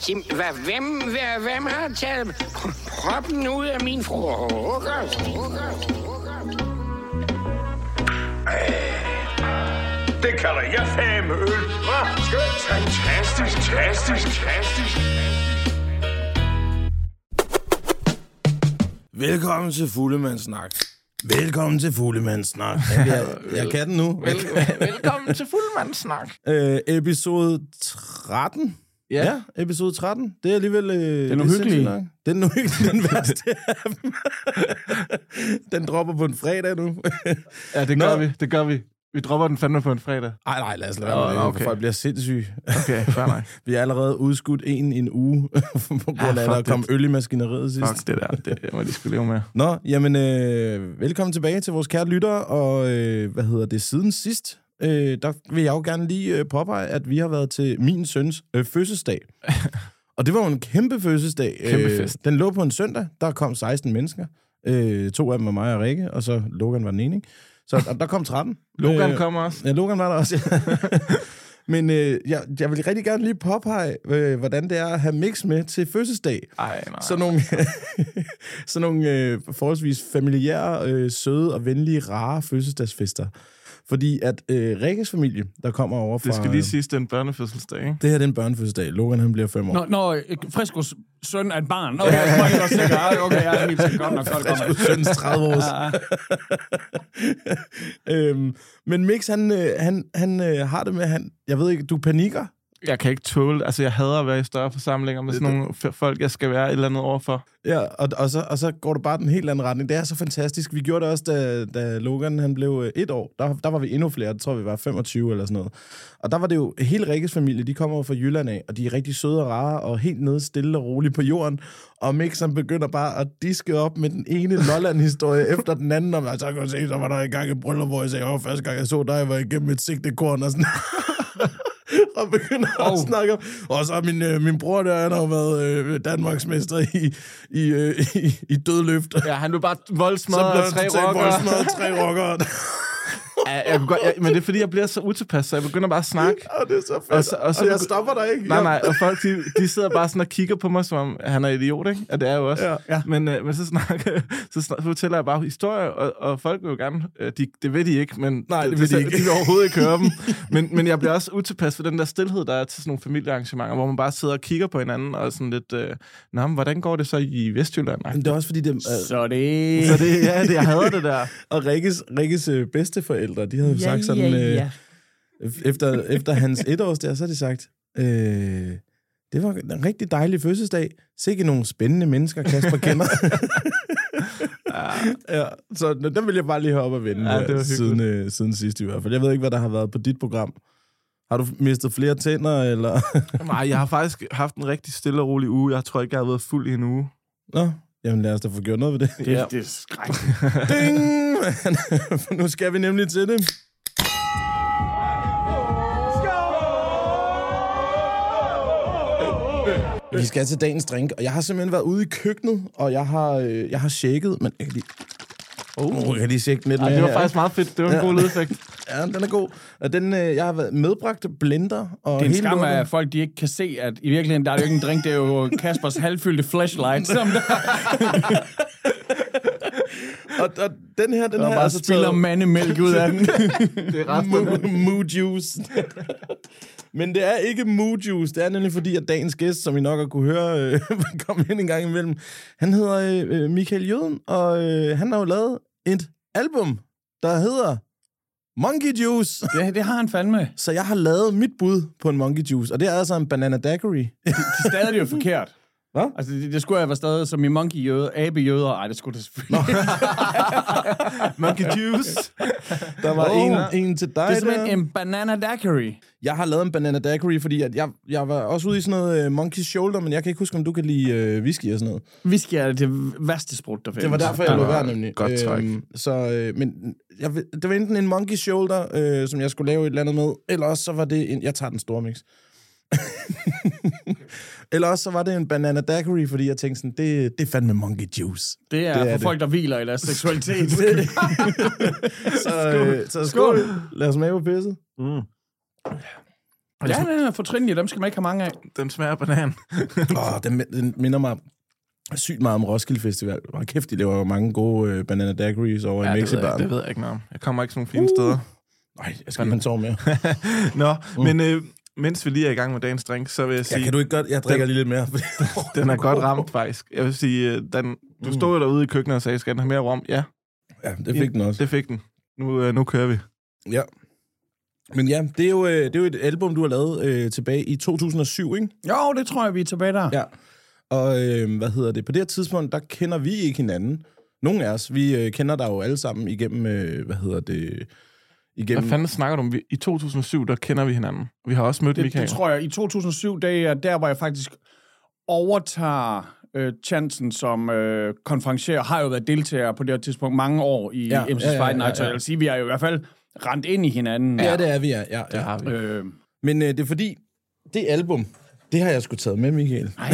Sim, hvad, hvem, hvad, hvem har taget proppen ud af min frokost? Det kalder jeg fame øl. Skønt. Fantastisk, fantastisk, fantastisk. Velkommen til Fuldemandssnak. Velkommen til Fuldemandssnak. Jeg, jeg kan den nu. Vel, velkommen til Fuldmandssnak. Øh, episode 13. Ja. ja, episode 13. Det er alligevel... Øh, Den uhyggelige. sindssygt langt. Den er uhyggelige, den værste den dropper på en fredag nu. Ja, det Nå. gør vi. Det gør vi. Vi dropper den fandme på en fredag. Ej, nej, lad os lade være med det, okay. folk bliver sindssyge. Okay, fair nok. Vi har allerede udskudt en i en uge, på grund af, Ja, at der kom det. øl i maskineriet sidst. Fuck det der. Det må de skulle leve med. Nå, jamen, øh, velkommen tilbage til vores kære lyttere, og øh, hvad hedder det, siden sidst, øh, der vil jeg jo gerne lige øh, påpege, at vi har været til min søns øh, fødselsdag. og det var jo en kæmpe fødselsdag. Kæmpe fest. den lå på en søndag, der kom 16 mennesker. Øh, to af dem var mig og Rikke, og så Logan var den ene, ikke? Så der, der kom 13. Logan Øh, kommer også. Ja, Logan var der også. Ja. Men øh, jeg, jeg vil rigtig gerne lige påpege, øh, hvordan det er at have mix med til fødselsdag. Ej, nej. Sådan nogle, sådan nogle øh, forholdsvis familiære, øh, søde og venlige, rare fødselsdagsfester. Fordi at øh, Rikkes familie, der kommer over fra... Det skal lige siges, det er en børnefødselsdag, ikke? Det her det er en børnefødselsdag. Logan, han bliver fem år. Når, når øh, Frescos søn er et barn. Okay, jeg må ikke også sikker. Okay, jeg er helt sikker. Godt nok, godt, godt nok. Søns 30 års. Ja, øhm, men Mix, han, øh, han, han øh, har det med, han, jeg ved ikke, du panikker. Jeg kan ikke tåle... Altså, jeg hader at være i større forsamlinger med sådan nogle folk, jeg skal være et eller andet overfor. Ja, og, og, så, og så går det bare den helt anden retning. Det er så fantastisk. Vi gjorde det også, da, da Logan han blev øh, et år. Der, der var vi endnu flere. Jeg tror, vi var 25 eller sådan noget. Og der var det jo hele Rikkes familie. De kommer over fra Jylland af, og de er rigtig søde og rare, og helt nede stille og roligt på jorden. Og Mix han begynder bare at diske op med den ene Lolland-historie efter den anden. Og så kan se, så var der i gang et bryllup, hvor jeg sagde, åh, første gang jeg så dig, var jeg igennem et sigtekorn og sådan og begynder oh. at snakke om. Og så min, øh, min bror der, han har jo været øh, Danmarksmester i, i, øh, i, i dødløft. Ja, han blev bare Så voldsmadret blev af tre han rockere. voldsmadret af tre rockere. Ja, jeg, kunne godt, jeg, men det er fordi, jeg bliver så utilpas, så jeg begynder bare at snakke. og det er så fedt. Og så- og så og jeg stopper dig ikke. Nej, nej, og folk, de, de sidder bare sådan og kigger på mig, som om han er idiot, ikke? Og det er jeg jo også. Ja, ja. Men, øh, men så, snakker, så, snak, så fortæller jeg bare historier, og, og folk vil jo gerne... Øh, de, det ved de ikke, men Nej, det ved de ikke. de vil overhovedet ikke høre dem. Men, men jeg bliver også utilpas for den der stillhed, der er til sådan nogle familiearrangementer, hvor man bare sidder og kigger på hinanden, og sådan lidt... Øh, Nå, men hvordan går det så i Vestjylland? Men det er også fordi, det, øh, Så det... Så det, ja, det, jeg hader det der. og Rikkes, Rikkes øh, bedsteforældre, de havde jo sagt sådan, øh, efter, efter hans etårs der, så har de sagt, øh, det var en rigtig dejlig fødselsdag. Sikke nogle spændende mennesker, Kasper kender. ja, så den vil jeg bare lige have op og vende Ja, ja, det var det siden, øh, siden sidst i hvert fald. Jeg ved ikke, hvad der har været på dit program. Har du mistet flere tænder, eller? Nej, jeg har faktisk haft en rigtig stille og rolig uge. Jeg tror ikke, jeg har været fuld i en uge. Nå, jamen lad os da få gjort noget ved det. Ja. Det er skrækkeligt. Ding! nu skal vi nemlig til det. Vi skal til dagens drink, og jeg har simpelthen været ude i køkkenet, og jeg har, øh, jeg har shaket, men jeg kan lige... Oh, kan lige den lidt Ej, det var faktisk meget fedt. Det var en Ja. god lydeffekt. Ja, den er god. Og den, øh, jeg har været medbragt blender, og Det er en hele skam, at folk de ikke kan se, at i virkeligheden, der er jo ikke en drink, det er jo Kaspers halvfyldte flashlight, som der, Og, og den her, den der her bare altså spiller taget- mandemælk ud af den. Det er ret Moo, moo juice. Men det er ikke moo juice. Det er nemlig fordi, at dagens gæst, som I nok har kunne høre, øh, komme ind en gang imellem, han hedder øh, Michael Jøden, og øh, han har jo lavet et album, der hedder Monkey Juice. Det, det har han fandme. Så jeg har lavet mit bud på en Monkey Juice, og det er altså en banana daiquiri. Det er stadig jo forkert. Hvad? Altså, det, det skulle have været stadig som i monkey jøder, abe jøder. Ej, det skulle det selvfølgelig. Monkey juice. Der var oh, en, en til dig Det er der. simpelthen en banana daiquiri. Jeg har lavet en banana daiquiri, fordi at jeg, jeg var også ude i sådan noget uh, monkey shoulder, men jeg kan ikke huske, om du kan lide uh, whisky og sådan noget. Whisky er det værste sprut, der findes. Det var derfor, jeg lå var være nemlig. godt træk. Øhm, så, øh, men jeg, det var enten en monkey shoulder, øh, som jeg skulle lave et eller andet med, eller også så var det en... Jeg tager den store mix. eller også så var det en banana daiquiri, fordi jeg tænkte sådan, det, det er fandme monkey juice. Det er, Det er for det. folk, der hviler i deres seksualitet. Så, øh, så skål. skål. Lad os smage på pisset. Mm. Ja, den er fortrinlig. Dem skal man ikke have mange af. Den smager af banan. Åh, den, den minder mig sygt meget om Roskilde Festival. Hvor kæft, de laver jo mange gode øh, banana daiquiris over Ja, i det, ved Mexibaren. jeg, det ved jeg ikke noget om. Jeg kommer ikke sådan nogle fine steder. Nej, jeg skal ikke have en tår mere. Nå, men øh, mens vi lige er i gang med dagens drink, så vil jeg Ja, sige, kan du ikke godt? Jeg drikker lige lidt mere. den er godt ramt faktisk. Jeg vil sige, øh, den, du stod jo derude i køkkenet og sagde, skal den have mere rom? Ja, Ja, det fik den også. det fik den. Nu, øh, nu kører vi. Ja. Men ja, det er jo, øh, det er jo et album, du har lavet øh, tilbage i 2007, ikke? Jo, det tror jeg, vi er tilbage der. Ja. Og øh, hvad hedder det? På det her tidspunkt, der kender vi ikke hinanden. Nogle af os, vi øh, kender dig jo alle sammen igennem, øh, hvad hedder det? Igennem... Hvad fanden snakker du om? Vi- I 2007, der kender vi hinanden. Vi har også mødt Det, Michael. det tror jeg. I 2007, det er der, hvor jeg faktisk overtager øh, chancen som øh, konferencier. Har jo været deltager på det her tidspunkt mange år i Ja, ja, MC's ja, ja, Fight Night, ja, så ja. jeg vil sige, vi har jo i hvert fald rent ind i hinanden. Ja, det er vi, ja. ja, Det ja. har vi. Øh, Men øh, det er fordi, det album, det har jeg sgu taget med, Michael. ej,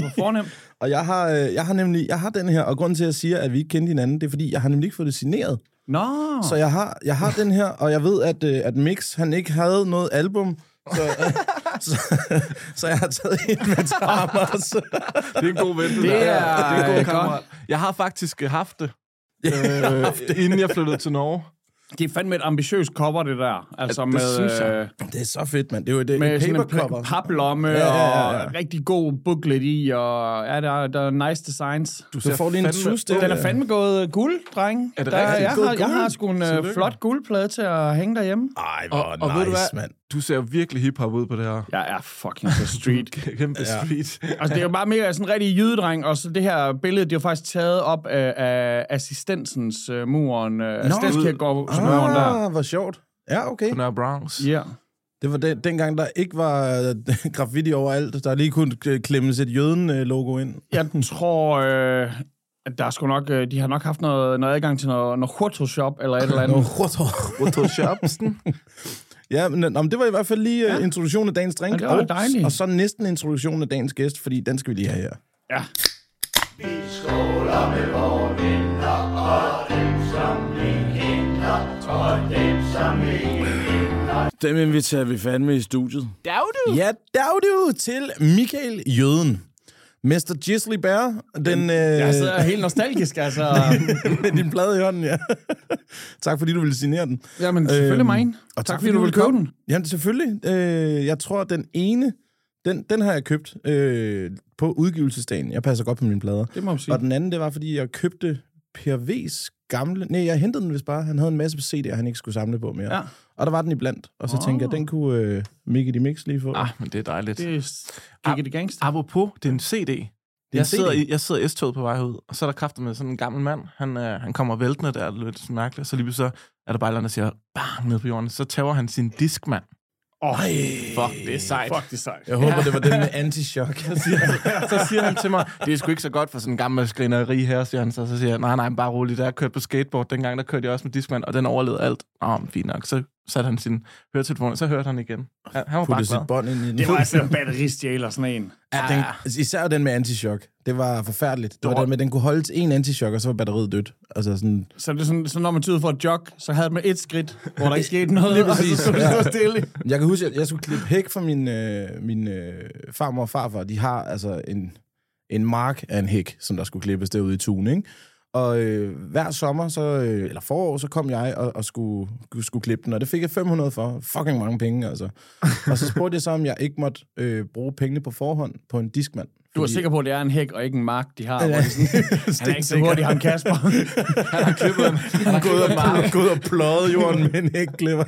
hvor fornemt. Og jeg har, øh, jeg har nemlig, jeg har den her, og grunden til, at jeg siger, at vi ikke kendte hinanden, det er fordi, jeg har nemlig ikke fået det signeret. Nå, Så jeg har, jeg har den her, og jeg ved, at, øh, at Mix, han ikke havde noget album, så, øh, så, så jeg har taget en med til ham også. Det er en god ven, Det der. er- det er en det god kammerat. Jeg har faktisk øh, haft det, øh, inden jeg flyttede til Norge. Det er fandme et ambitiøst cover, det der. Altså det med, synes jeg. øh, Det er så fedt, mand. Det er jo det, med et sådan en paper cover. pa- paplomme Ja, ja, ja, ja. og rigtig god booklet i, og ja, der, er- der er nice designs. Du får lige en der. Den er fandme gået guld, dreng. Er det der? Jeg, har, jeg har sgu en Tillykke. flot guldplade til at hænge derhjemme. Ej, hvor Og, og nice, du mand. Du ser virkelig hip-hop ud på det her. Jeg er fucking så street. Kæmpe Ja. street. altså, det er jo bare mere sådan en rigtig jydedreng, og så det her billede, det er jo faktisk taget op af, af assistensens uh, muren, uh, assistenskirkegårdsmuren der. Ah, hvor sjovt. Ja, okay. På Nørre Bronx. Ja. Det var den, dengang, der ikke var øh, graffiti overalt. Der lige kunne øh, klemmes et jøden-logo ind. Jeg tror, øh, at der er sgu nok, øh, de har nok haft noget, noget adgang til noget, noget Photoshop eller et eller andet. Otto Shopsen. Ja, men, nå, men det var i hvert fald lige ja. introduktion af dagens drink. Ja, det var og, dejligt. Og så næsten introduktion af dagens gæst, fordi den skal vi lige have her. Ja. Dem inviterer vi fandme i studiet. Dag du. Ja, dag du til Michael Jøden. Mester Gisley Bear. Den, øh, Jeg sidder helt nostalgisk, altså. med din plade i hånden, ja. tak fordi du ville signere den. Jamen, selvfølgelig Øhm, mig. Og Tak, fordi du vil købe komme. den. Jamen, selvfølgelig. Øh, jeg tror, den ene, den, den har jeg købt øh, på udgivelsesdagen. Jeg passer godt på mine plader. Det må man sige. Og den anden, det var, fordi jeg købte Per V's gamle... Nej, jeg hentede den vist bare. Han havde en masse CD'er, han ikke skulle samle på mere. Ja. Og der var den i blandt. Og så Åh. tænkte jeg, den kunne øh, Mickey de Mix lige få. Ah, men det er dejligt. Det er det Gangster. Apropos, det er en CD. en Jeg CD? sidder, i, jeg sidder i S-toget på vej ud, og så er der kraftet med sådan en gammel mand. Han, øh, han kommer væltende der, det er lidt sådan mærkeligt. Så lige pludselig så er der bare et der siger, bang, ned på jorden. Så tager han sin diskmand. Oh, Fuck, det er sejt. Fuck, det er sejt. Jeg håber, det var den med anti-shock. så siger han til mig, det er sgu ikke så godt for sådan en gammel skrineri her, siger han så. Så siger jeg, nej, nej, bare roligt. Der jeg kørte på skateboard dengang, der kørte jeg også med diskmand, og den overlevede alt. Åh, oh, fint nok. Så satte han sin høretelefon, så hørte han igen. Han, han var bare sit bånd ind i den. Det var altså en batteristjæler, sådan en. Ja, den, især den med anti-shock. Det var forfærdeligt. Det var Nå. den med, den kunne holde til en anti-shock, og så var batteriet dødt. Altså sådan... Så, det er sådan, så når man tyder for et jog, så havde man et skridt, hvor der ikke skete noget, Lige og præcis, så skulle det ja. stille. Jeg kan huske, at jeg skulle klippe hæk for min, øh, min øh, farmor og farfar. De har altså en, en mark af en hæk, som der skulle klippes derude i tun, ikke? Og øh, hver sommer, så, øh, eller forår, så kom jeg og, og skulle, skulle klippe den, og det fik jeg 500 for. Fucking mange penge, altså. og så spurgte jeg så, om jeg ikke måtte øh, bruge pengene på forhånd på en diskmand. Du er Fordi- sikker på, at det er en hæk og ikke en mark, de har. Ja, sådan, han er ikke så hurtig, ham Kasper. Han har klippet en, han har gået og, gået og pløjet jorden med en hækklipper.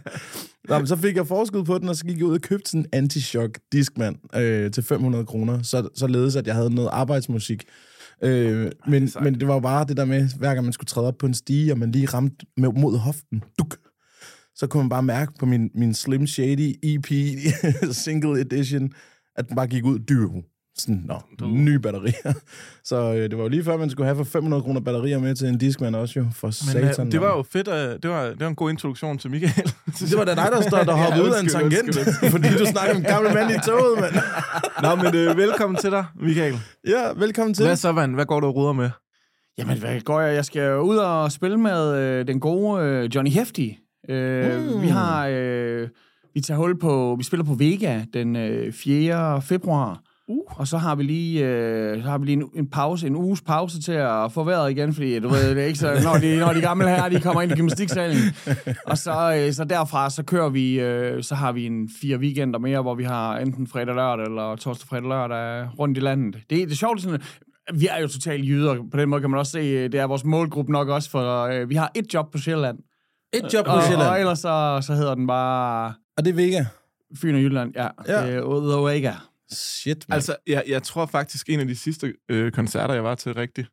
Nå, men så fik jeg forskud på den, og så gik jeg ud og købte sådan en anti-shock diskmand øh, til 500 kroner, så, således at jeg havde noget arbejdsmusik. Øh, men, men det var jo bare det der med, hver gang man skulle træde op på en stige, og man lige ramte med, mod hoften, duk, så kunne man bare mærke på min, min Slim Shady EP single edition, at den bare gik ud dyr. Sådan, nå, nye batterier. Så øh, det var jo lige før, man skulle have for 500 kroner batterier med til en diskmand også jo, for Men satan. øh, det var mand. jo fedt, øh, det, var, det var en god introduktion til Michael. Det var da dig, der stod, der hoppede Ja, ud af en tangent, fordi du snakker om en gammel mand i toget, mand. Nå, men øh, velkommen til dig, Michael. Ja, velkommen til. Hvad så, Van? Hvad går du og ruder med? Jamen, hvad går jeg? Jeg skal ud og spille med øh, den gode øh, Johnny Hefti. Øh, Mm. Vi har... Øh, vi tager hul på, vi spiller på Vega den øh, 4. februar. Uh. Og så har vi lige, øh, så har vi lige en, en pause, en uges pause til at få vejret igen, fordi du ved, det er ikke så, når de, når de gamle her, de kommer ind i gymnastiksalen. Og så, øh, så derfra, så kører vi, øh, så har vi en fire weekender mere, hvor vi har enten fredag lørdag eller torsdag fredag lørdag rundt i landet. Det, det er sjovt, sådan, vi er jo totalt jyder, på den måde kan man også se, øh, det er vores målgruppe nok også, for øh, vi har et job på Sjælland. Et job på Og, og Sjælland. ellers så, så hedder den bare Og det er Vega. Fyn og Jylland, ja. Ja. Uh, The Vega. Shit, man. Altså, jeg, jeg tror faktisk, en af de sidste øh, koncerter, jeg var til rigtigt,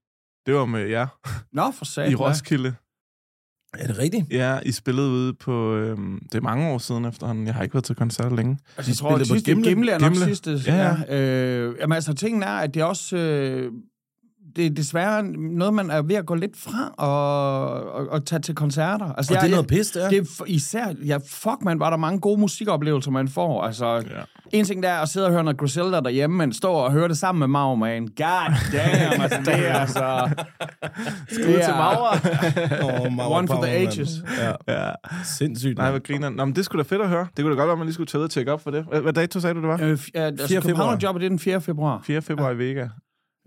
det var med jer Nå, for satan. i. Roskilde. er det rigtigt? Ja, I spillede ude på... Øh, det er mange år siden efterhånden. Jeg har ikke været til koncerter længe. Altså, jeg tror, spillede at sidste Gimle. Gimle, er nok Gimle. sidste. Ja, Ja, øh, jamen, altså, tingen er, at det er også... Øh, det er desværre noget, man er ved at gå lidt fra og, og, og tage til koncerter. Altså, Og det er jeg- noget pis, det er. Det er især, ja, fuck man, var der mange gode musikoplevelser, man får. Altså, ja. En ting der er at sidde og høre noget Griselda derhjemme, men stå og høre det sammen med Mau, man. God damn, altså, det er altså... det er, Oh, Maura One for the ages. Ja. Ja. Sindssygt, Nej, hvad griner. Nå, men det skulle da fedt at høre. Det kunne da godt være, at man lige skulle tage ud og tjekke op for det. Hvad, hvad dato sagde du, det var? Øh, f- ja, altså, 4. februar. København-jobbet, det er den 4. februar. 4. februar i Vega.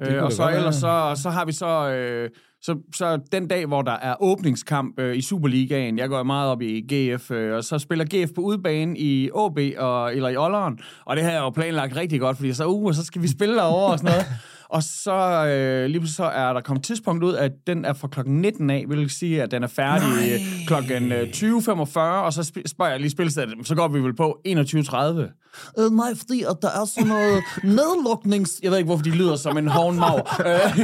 Øh, og så ellers så, så har vi så, øh, så, så den dag, hvor der er åbningskamp øh, i Superligaen, jeg går meget op i GF, øh, og så spiller GF på udebane i AB og, eller i Olleren, og det har jeg jo planlagt rigtig godt, fordi så, uh, så skal vi spille derovre og sådan noget. Og så øh, lige pludselig så er der kommet et tidspunkt ud, at den er fra klokken 19 af, vil sige, at den er færdig Nej. klokken øh, 20.45, og så sp- spørger jeg lige spilstedet, så går vi vel på 21.30. Øh, nej, fordi at der er sådan noget nedluknings... Jeg ved ikke, hvorfor de lyder som en hovnmav. Øh,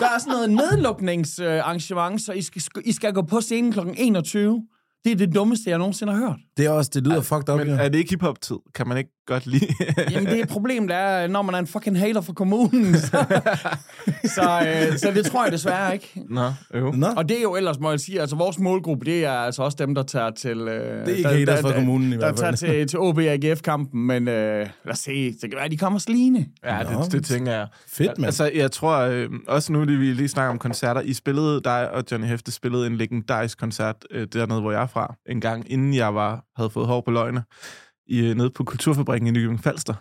der er sådan noget nedlukningsarrangement, så I skal, I skal gå på scenen klokken 21. Det er det dummeste, jeg nogensinde har hørt. Det er også, det lyder fucked up, Men ja. er det ikke hiphop-tid? Kan man ikke godt lide? Jamen, det er et problem, der er, når man er en fucking hater for kommunen. Så, så, øh, så det tror jeg desværre ikke. Nå, øv. Nå, Og det er jo ellers, må jeg sige, altså vores målgruppe, det er altså også dem, der tager til... Øh, det er ikke der, haters der, fra der, kommunen i Der hvert tager fald. til, til OB og AGF-kampen, men øh, lad os se, det kan være, de kommer sligende. Ja, Nå, det, det tænker jeg. Fedt, mand. Altså, jeg tror, øh, også nu, lige vi lige snakker om koncerter, I spillede, dig og Johnny Hefte spillede en legendarisk koncert øh, dernede, hvor jeg er fra, en gang, inden jeg var, havde fået hår på løgne, i, øh, nede på Kulturfabrikken i Nykøbing Falster.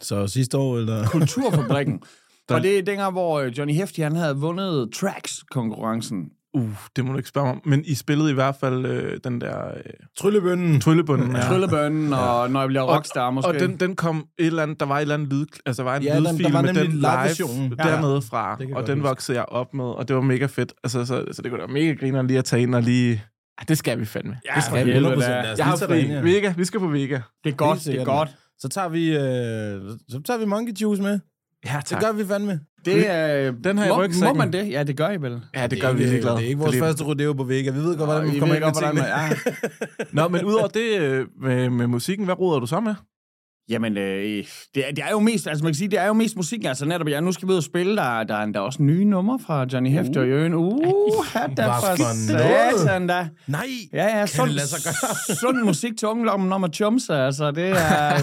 Så sidste år, eller... Kulturfabrikken. og det er dengang, hvor øh, Johnny Hefti, han havde vundet Tracks-konkurrencen. Uh, det må du ikke spørge mig om. Men I spillede i hvert fald øh, den der øh, Tryllebønnen. tryllebunden. Ja. Tryllebønnen, og når jeg bliver rockstar, måske. Og den, den kom et eller andet, der var et eller andet lyd, altså der var en Ja, ja, den- lydfil der var med den live Ja, ja. dernede fra, og den voksede jeg op med, og det var mega fedt. Altså, så, så det kunne da mega griner lige at tage ind og lige... Ja, det skal vi fandme. Ja, det skal vi. helvede 100%. da. Lad os Jeg har fri. ja. Vega, vi skal på Vega. Det er godt, det er godt. Så tager vi, øh, så tager vi Monkey Juice med. Ja, Det gør vi fandme. Det er, Den her må, må rygsækken. man det? Ja, det gør I vel. Ja, det gør vi ikke, lige glad. Det er ikke vores første rodeo på Vega. Vi ved godt, hvordan vi kommer med godt, hvordan man- Ja. Nå, men udover det øh, med, med musikken, hvad roder du så med? Jamen, øh, det, er, det er jo mest, altså man kan sige, det er jo mest musik, altså netop, ja, nu skal vi ud og spille, der, der er endda også nye numre fra Johnny Hefter uh. i øen. Uh, hat da Hvad for satan da. Nej! Ja, ja, sund, lade sig gøre? sund musik til ungdommen om at chumse, altså det er...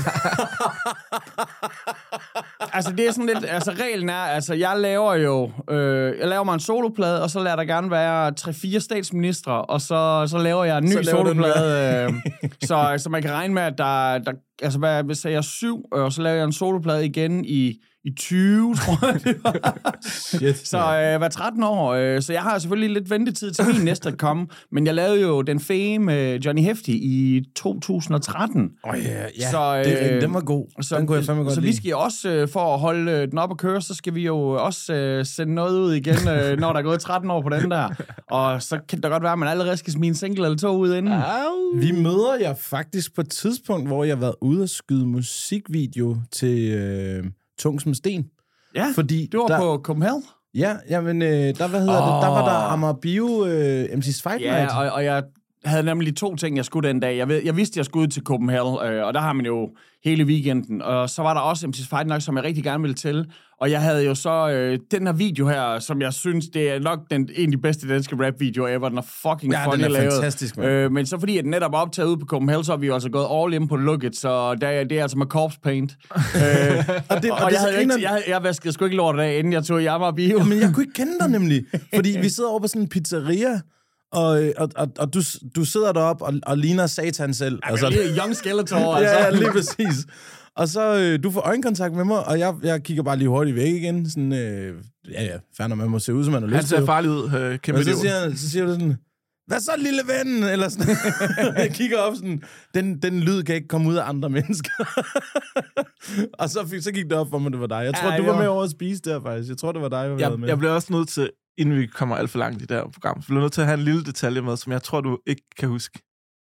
altså det er sådan lidt, altså reglen er, altså jeg laver jo, øh, jeg laver mig en soloplade, og så lader der gerne være 3-4 statsministre, og så, så laver jeg en ny Så soloplade, øh, så, så man kan regne med, at der, der altså hvad, hvis jeg er syv, øh, og så laver jeg en soloplade igen i, i 20, tror jeg det var. Shit. Så øh, hver 13 år, øh, så jeg har selvfølgelig lidt ventetid til min næste at komme, men jeg lavede jo den fame øh, Johnny Hefty i 2013. Åh, ja, ja. Så, Så, det, øh, den var god. Så, den kunne jeg fandme godt så vi skal også, øh, for at holde øh, den op og køre, så skal vi jo også øh, sende noget ud igen, øh, når der er gået 13 år på den der. Og så kan det godt være, at man allerede skal smide en single eller to ud inden. Vi møder jer faktisk på et tidspunkt, hvor jeg har været ude og skyde musikvideo til øh, Tung som Sten. Ja, Fordi det var der, på Copenhagen. Ja, jamen, øh, der, hvad hedder oh. det, der var der Amager Bio øh, MC's Fight Night. Ja, og, og jeg havde nemlig to ting, jeg skulle den dag. Jeg, ved, jeg vidste, jeg skulle ud til Copenhagen, øh, og der har man jo hele weekenden. Og så var der også MC's Fight Night, som jeg rigtig gerne ville til. Og jeg havde jo så øh, den her video her, som jeg synes, det er nok den, en af de bedste danske rap-videoer ever. Den er fucking Ja, funny den er lavet. fantastisk, mand. øh, Men så fordi at den netop er optaget ude på Copenhagen, så har vi jo altså gået all in på Look It, så der, det er altså med corpse paint. øh, og, det- og og, det jeg, havde ikke, jeg, jeg vaskede sgu ikke lort af, inden jeg tog i Amager Bio. Men jeg kunne ikke kende dig nemlig, fordi vi sidder over på sådan en pizzeria, Og, og, og, og du, du sidder deroppe og, og ligner satan selv. Altså, lige Young Skeletor, altså. Ja, ja, lige præcis. Og så øh, du får øjenkontakt med mig, og jeg, jeg kigger bare lige hurtigt væk igen. Sådan, øh, ja, ja, færdig, man må se ud, som man har Han lyst til. ser farlig ud, øh, kæmpe Men så siger, så siger du sådan, hvad så, lille ven? Eller sådan. jeg kigger op sådan, den, den lyd kan ikke komme ud af andre mennesker. og så, fik, så gik det op for mig, det var dig. Jeg tror, Ja, du var jo. med over at spise der, faktisk. Jeg tror, det var dig, der var Jeg, med. jeg bliver også nødt til, inden vi kommer alt for langt i det her program, så bliver nødt til at have en lille detalje med, som jeg tror, du ikke kan huske.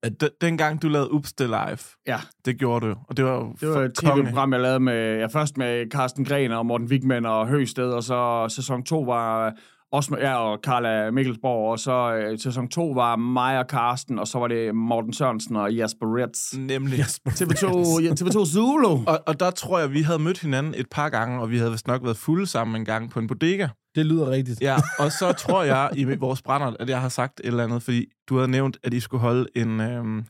At de, dengang du lavede Ups det live, Ja. det gjorde du og det var Det var et tv-program, jeg lavede med, ja, først med Carsten Gren og Morten Wigman og Høgsted, og så sæson 2 var øh, også med, ja, og Carla Mikkelsborg, og så øh, sæson 2 var mig og Carsten, og så var det Morten Sørensen og Jasper Ritz. Nemlig. TV2, ja, TV2 Zulu. Og, og der tror jeg, vi havde mødt hinanden et par gange, og vi havde vist nok været fulde sammen en gang på en bodega. Det lyder rigtigt. Ja, og så tror jeg i vores brænder, at jeg har sagt et eller andet, fordi du havde nævnt, at I skulle holde en, øhm, en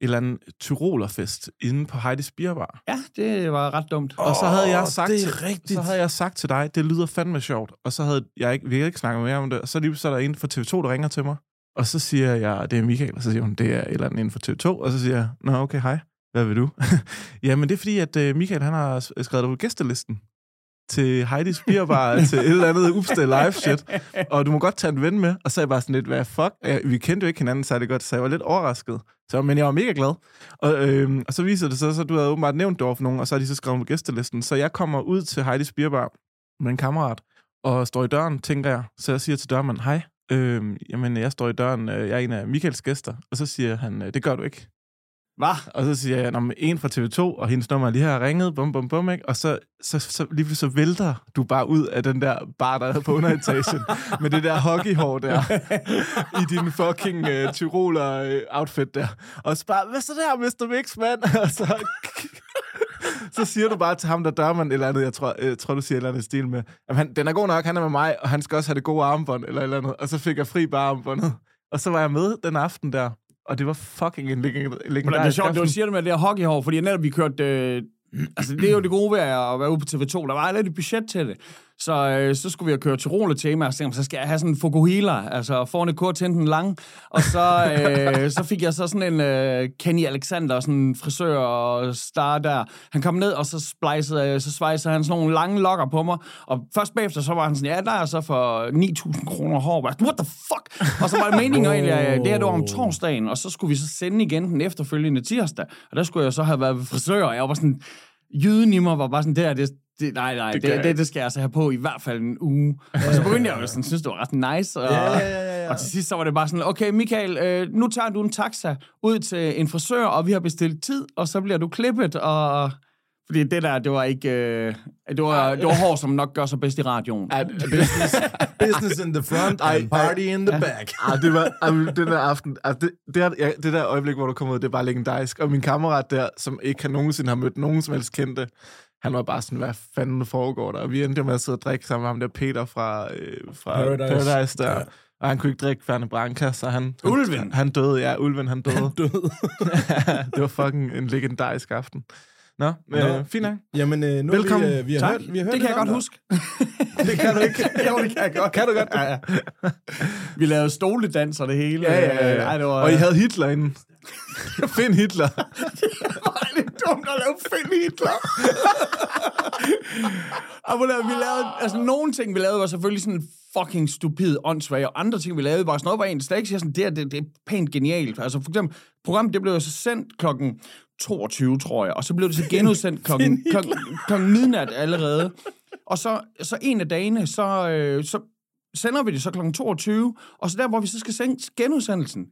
eller anden tyrolerfest inde på Heidi's Bierbar. Ja, det var ret dumt. Og så havde jeg sagt, det er til, rigtigt. så havde jeg sagt til dig, det lyder fandme sjovt. Og så havde jeg ikke, vi havde ikke snakket mere om det. Og så lige så er der en fra TV2, der ringer til mig. Og så siger jeg, det er Michael. Og så siger hun, det er et eller andet inden for TV2. Og så siger jeg, nå okay, hej. Hvad vil du? Jamen det er fordi, at uh, Michael han har skrevet dig på gæstelisten til Heidi's Bierbar til et eller andet upsted live shit. Og du må godt tage en ven med. Og så er jeg bare sådan lidt, hvad fuck? Vi kendte jo ikke hinanden særlig godt, så jeg var lidt overrasket. Så, men jeg var mega glad. Og, øhm, og så viser det sig, så du havde åbenbart nævnt for nogen, og så har de så skrevet på gæstelisten. Så jeg kommer ud til Heidi's Bierbar med en kammerat, og står i døren, tænker jeg. Så jeg siger til dørmanden, hej, øhm, jamen jeg står i døren, øh, jeg er en af Michaels gæster. Og så siger han, øh, det gør du ikke. Hvad? Og så siger jeg, "Nå, men en fra TV2, og hendes nummer er lige her ringet, bum, bum, bum, ikke? Og så, så, så lige så vælter du bare ud af den der bar, der er på underetagen, med det der hockeyhår der, i din fucking uh, Tyroler-outfit der. Og så bare, hvad så der, Mr. Mix, mand? Og så, så siger du bare til ham, der dørmand eller andet, jeg tror, jeg tror du siger et eller andet stil med, at han, den er god nok, han er med mig, og han skal også have det gode armbånd, eller eller andet. Og så fik jeg fri bare armbåndet. Og så var jeg med den aften der, og det var fucking en leg- Men det er legendarisk sjovt, du siger det med det her hockeyhår, fordi netop vi kørte... Øh, altså, det er jo det gode ved at være ude på TV2. Der var lidt et budget til det. Så, øh, så skulle vi have kørt Tyroler tema, og så så skal jeg have sådan en fokuhila, altså foran et kort tænden lang. Og så, øh, så fik jeg så sådan en øh, Kenny Alexander, sådan en frisør og star der. Han kom ned, og så splicede, øh, så svejsede han sådan nogle lange lokker på mig. Og først bagefter, så var han sådan, ja, der er så for 9.000 kroner hår. What the fuck? Og så var det meningen egentlig, at det her det var om torsdagen, og så skulle vi så sende igen den efterfølgende tirsdag. Og der skulle jeg så have været frisør, og jeg var sådan, jyden i mig var bare sådan, der, det, det, nej, nej, det, det, det, det skal jeg altså have på i hvert fald en uge. Og så begyndte jeg jo sådan, synes det var ret nice. Og, Ja, ja, ja, ja. og til sidst så var det bare sådan, okay Michael, øh, nu tager du en taxa ud til en frisør, og vi har bestilt tid, og så bliver du klippet, og... Fordi det der, det var ikke... Øh, det, var, det var hår, som nok gør sig bedst i radioen. Ej, business. Business in the front Ej, and party in the back. Ej, det var ej, den der aften. Altså, det, det, er, ja, det der øjeblik, hvor du kom ud, det er bare legendarisk. Og min kammerat der, som ikke har nogensinde har mødt nogen som helst kendte, han var bare sådan, hvad fanden foregår der? Og vi endte med at sidde og drikke sammen med ham der Peter fra, øh, fra Paradise. Paradise, der. Ja. Og han kunne ikke drikke Ferne Branca, så han... Ulven. Han, han døde, ja. Ulven, han døde. Død. det var fucking en legendarisk aften. Nå, Nå. øh, fint nok. Jamen, øh, nu Velkommen. Vi, øh, vi har Tak. hørt, vi har hørt det kan jeg godt huske. Det kan du ikke. jo, det kan jeg godt. Kan du godt? Ja, ja. Vi lavede stoledans og det hele. Ja, ja, ja. Ej, det var, Og I havde Hitler inden. Find Hitler. Hvor er det dumt at lave Finn Hitler. og vi lavede, altså nogle ting, vi lavede, var selvfølgelig sådan fucking stupid, åndssvage, og andre ting, vi lavede, var sådan noget, hvor en slet ikke siger sådan, det, er, det, det er pænt genialt. Altså for eksempel, programmet, det blev så sendt klokken 22, tror jeg, og så blev det så genudsendt klokken, klokken, klokken midnat allerede. Og så, så en af dagene, så, øh, så sender vi det så klokken 22, og så der, hvor vi så skal sende genudsendelsen,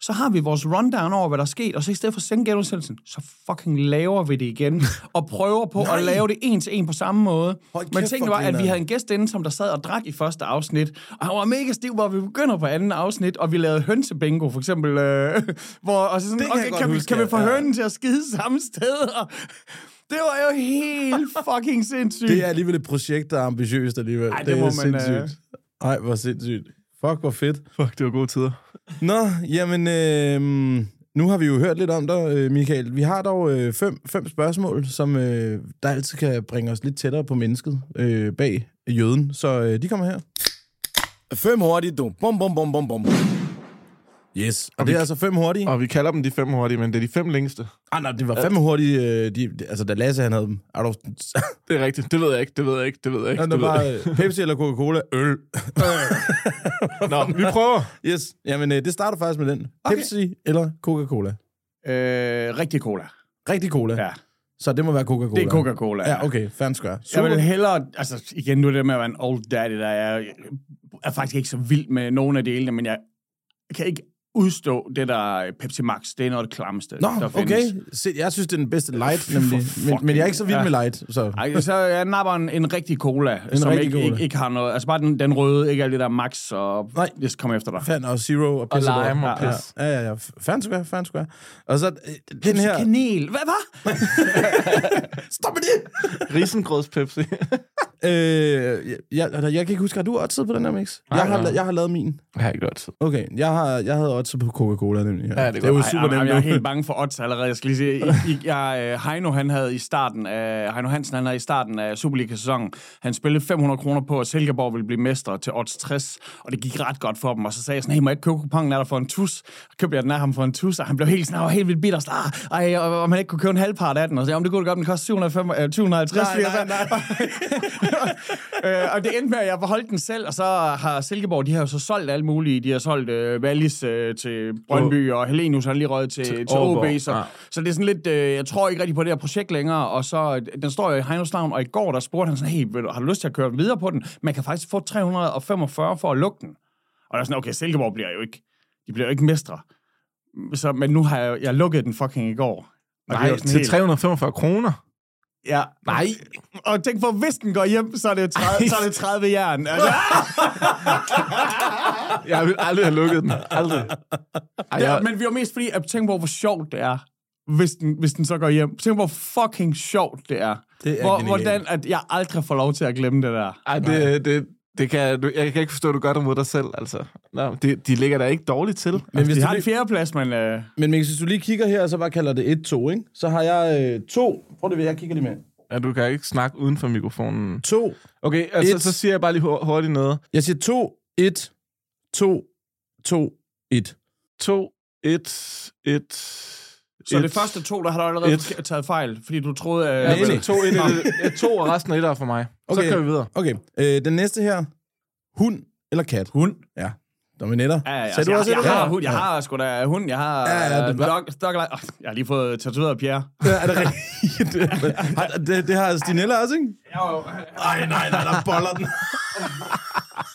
så har vi vores rundown over, hvad der er sket, og så i stedet for at sende genudsendelsen, så fucking laver vi det igen, og prøver på at lave det en til en på samme måde. Hold Men tingene var, at vi havde en gæst inde, som der sad og drak i første afsnit, og han var mega stiv, hvor vi begynder på anden afsnit, og vi lavede hønsebingo, for eksempel, øh, hvor, og så sådan, Det kan okay, kan, vi, huske, kan vi få Ja. hønen til at skide samme sted? Og det var jo helt fucking sindssygt. Det er alligevel et projekt, der er ambitiøst alligevel. Ej, det må er man, øh, sindssygt. Ej, hvor sindssygt. Fuck, hvor fedt. Fuck, det var gode tider. Nå, jamen, øh, nu har vi jo hørt lidt om dig, øh, Michael. Vi har dog øh, fem, fem spørgsmål, som øh, der altid kan bringe os lidt tættere på mennesket øh, bag jøden. Så øh, de kommer her. Fem hurtigt, du. Bum, bum, bum, bum, bum. Yes. Og, og det er altså fem hurtige. Og vi kalder dem de fem hurtige, men det er de fem længste. Ah, nej, det var fem hurtige. øh, De, de, altså, da Lasse han havde dem. Er du... Det er rigtigt. Det ved jeg ikke, det ved jeg ikke, det ved jeg ikke. Ja, Det var jeg øh, Pepsi eller Coca-Cola. Øl. Nå, vi prøver. Yes. Jamen, øh, det starter faktisk med den. Okay. Pepsi eller Coca-Cola? Øh, rigtig cola. Rigtig cola. Ja, Så det må være Coca-Cola. det er Coca-Cola. Ja, okay. And square. Jeg vil hellere, altså igen, nu er det med at være en old daddy, der er, jeg er faktisk ikke så vild med nogen af delene, men jeg kan ikke udstå det der Pepsi Max. Det er noget af det klammeste, Nå, der okay. findes. Se, jeg synes, det er den bedste light, for nemlig. Men, men jeg er ikke så vild ja. med light, så... Ej, så jeg napper en, en rigtig cola, en som rigtig ikke, cola. ikke, ikke har noget, altså bare den, den røde, ikke alt det der Max, og Nej. jeg skal komme efter dig. Fan og Zero og Og pisse lime og ja, pis. Ja, ja, ja. And square, and square. Og så øh, den her... Kanel. Hvad, hvad? Stop med det! Risengrøds Pepsi. Øh, jeg, jeg, jeg kan ikke huske, har du oddset på den her mix? Jeg har, nej. jeg har lavet min. Jeg har ikke tid. Okay, jeg, har, jeg havde oddset på Coca-Cola nemlig. Ja, det er det er jo super nemt. jeg er helt bange for odds allerede. Jeg skal lige sige, I, I, jeg, øh, Heino, han havde i starten af, Heino Hansen, han havde i starten af Superliga-sæsonen, han spillede 500 kroner på, at Silkeborg ville blive mestre til odds 60, og det gik ret godt for dem. Og så sagde jeg sådan, hey, må jeg ikke købe kupongen af dig for en tus? Og købte jeg den af ham for en tus, og han blev helt sådan, han helt vildt bitter. sådan, Ah, ej, og, og man ikke kunne købe en halvpart af den. Og så sagde om det kunne godt, den koster 705, øh, 250. Nej, nej, øh, og det endte med, at jeg beholdt den selv, og så har Silkeborg, de har jo så solgt alle mulige. De har solgt øh, Wallis øh, til Brøndby, og Helenius har lige røget til, til, til OB. Så, ja. så det er sådan lidt, øh, jeg tror ikke rigtig på det her projekt længere, og så, øh, den står jo i Heinos navn, og i går, der spurgte han sådan, hey, har du lyst til at køre videre på den? Man kan faktisk få 345 for at lukke den. Og der er sådan, okay, Silkeborg bliver jo ikke, de bliver jo ikke mestre. Så, men nu har jeg, jeg lukket den fucking i går. Nej, til helt- 345 kroner. Ja. Nej. Og tænk på, hvis den går hjem, så er det 30, så er det 30 jern. Altså, Jeg vil aldrig have lukket den. Aldrig. Ej, ja, jeg, men vi var mest fordi, at tænke på, hvor sjovt det er, hvis den, hvis den så går hjem. Tænk på, hvor fucking sjovt det er. Det er hvor, hvordan at jeg aldrig får lov til at glemme det der. ej, det, det, det kan, du, jeg kan ikke forstå, at du gør det mod dig selv, altså. Nå, de, de ligger der ikke dårligt til. Men Men hvis de har en fjerdeplads, men... Øh, men hvis du lige kigger her, og så bare kalder det 1-2, ikke? Så har jeg øh, to... Prøv det ved, jeg kigger lige med. Ja, du kan ikke snakke uden for mikrofonen. To. Okay, altså, Et. så siger jeg bare lige hur- hurtigt noget. Jeg siger 2, 1, 2, 2, 1. 2, 1, 1... så det første to, der har du allerede Et. taget fejl, fordi du troede... Øh, Ja, Nej, nej. men 2, 1, 1, 2 og resten af 1 er for mig. Så Okay. kører vi videre. Okay, øh, den næste her. Hund eller kat? Hund. Ja. Dominetter. Ja, ja, ja. Sagde Altså, du jeg, også jeg, et? jeg, Ja. har hund. Jeg har sgu da hund. Jeg har Ja, ja, ja, det- ja, dog, dog, oh, Jeg har lige fået tatoveret Pierre. Ja, er det rigtigt? Har- det, det har Stinella også, ikke? Jo, Nej, nej, nej, der boller den.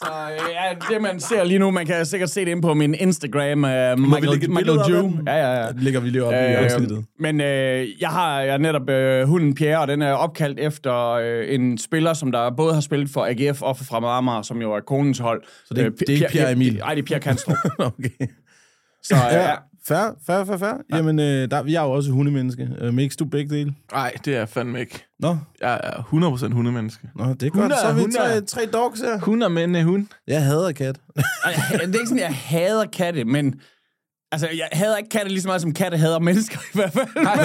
Så øh, ja, det man ser lige nu, man kan sikkert se det inde på min Instagram, uh, Michael, Michael Jew. Ja, ja, ja. Det lægger vi lige op i afsnittet. men øh, jeg har jeg netop øh, hunden Pierre, og den er opkaldt efter øh, en spiller, som der både har spillet for AGF og for Fremad Amager, som jo er konens hold. Så det er- Øh, det er ikke Pierre Emil? Nej, det er Pierre Kanstrup. okay. Så øh, ja. Fair, fair, fair, fair. Ja. Jamen, øh, der, vi er jo også hundemenneske. Øh, mix du begge dele? Nej, det er fandme ikke. Nå, Jeg er 100% hundemenneske. Nå det er godt. Hunde Så er vi hunde tre, tre dogs her. Hunder, men uh, hund. Jeg hader kat. Det er ikke sådan, jeg hader katte, men... Altså, jeg hader ikke katte lige så meget, som katte hader mennesker i hvert fald. Nej,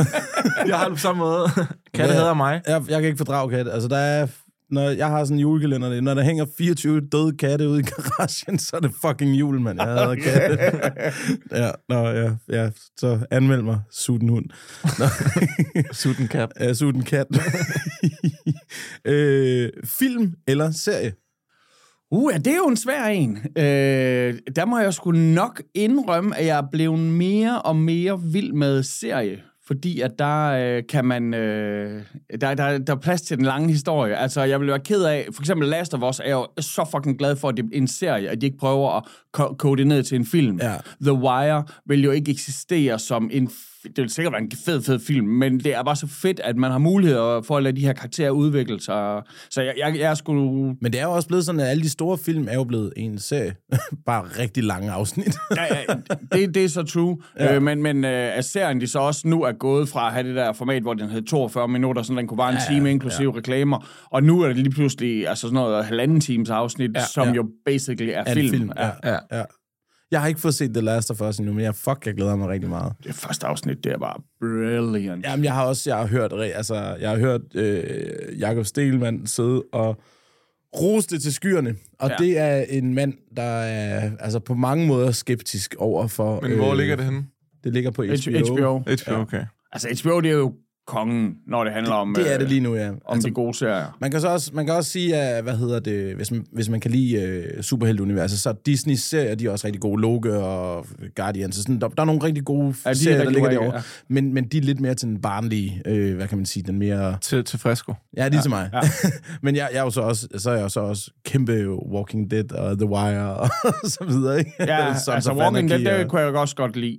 jeg har det på samme måde. Katte Ja. hader mig. Jeg, jeg kan ikke fordrage kat. Altså, der er... Når jeg har sådan en julekalender, det når der hænger 24 døde katte ude i garagen, så er det fucking jul, mand. Jeg hader katte. ja, nå, ja, ja, så anmeld mig, sutten hund. Sutten kat. Ja, sutten kat. øh, film eller serie? Uh, ja, det er jo en svær en. Øh, der må jeg sgu nok indrømme, at jeg er blevet mere og mere vild med serie. Fordi at der øh, kan man... Øh, der, der, der er plads til den lange historie. Altså, jeg vil være ked af... For eksempel Last of Us er jo så fucking glad for, at det er en serie, at de ikke prøver at ko- kode det ned til en film. Ja. The Wire vil jo ikke eksistere som en... Det vil sikkert være en fed, fed film, men det er bare så fedt, at man har mulighed for at lade de her karakterer udvikle sig. Så jeg, jeg, jeg er sgu... Men det er jo også blevet sådan, at alle de store film er jo blevet en serie. Bare rigtig lange afsnit. ja, ja, det, det er så true. Ja. Øh, men men øh, at serien de så også nu er gået fra at have det der format, hvor den hed 42 minutter, så den kunne være en ja, time inklusive ja. reklamer, og nu er det lige pludselig altså sådan noget halvanden times afsnit, ja, som ja. jo basically er en film. film. Ja. Ja. Ja. Ja. Jeg har ikke fået set The Last of Us endnu, men jeg, fuck, jeg glæder mig rigtig meget. Det første afsnit, det er bare brilliant. Jamen, jeg har også jeg har hørt, altså, jeg har hørt øh, Jakob Stelmann sidde og roste til skyerne. Og Ja. ja. det er en mand, der er altså, på mange måder skeptisk over for... Men hvor ligger det henne? Det ligger på HBO. HBO. HBO, okay. Altså, HBO, det er jo kongen, når det handler om, Det er det øh, lige nu, ja. om de gode serier. Man kan, så også, man kan også sige, at hvad hedder det, hvis man, hvis man kan lide uh, superhelteuniverset, så Disneys serier, de er også rigtig gode. Loke og Guardians, og sådan, der, der er nogle rigtig gode Ja, de er serier, der ligger derovre. ja. Men, men de er lidt mere til den barnlige, øh, hvad kan man sige, den mere... Til, til Fresco. Ja, lige ja, til mig. ja. Men jeg, jeg er jo så også, så er jeg jo så også kæmpe Walking Dead og The Wire og så videre, ikke? Ja, Sons altså Walking Dead, det og- kunne jeg jo også godt lide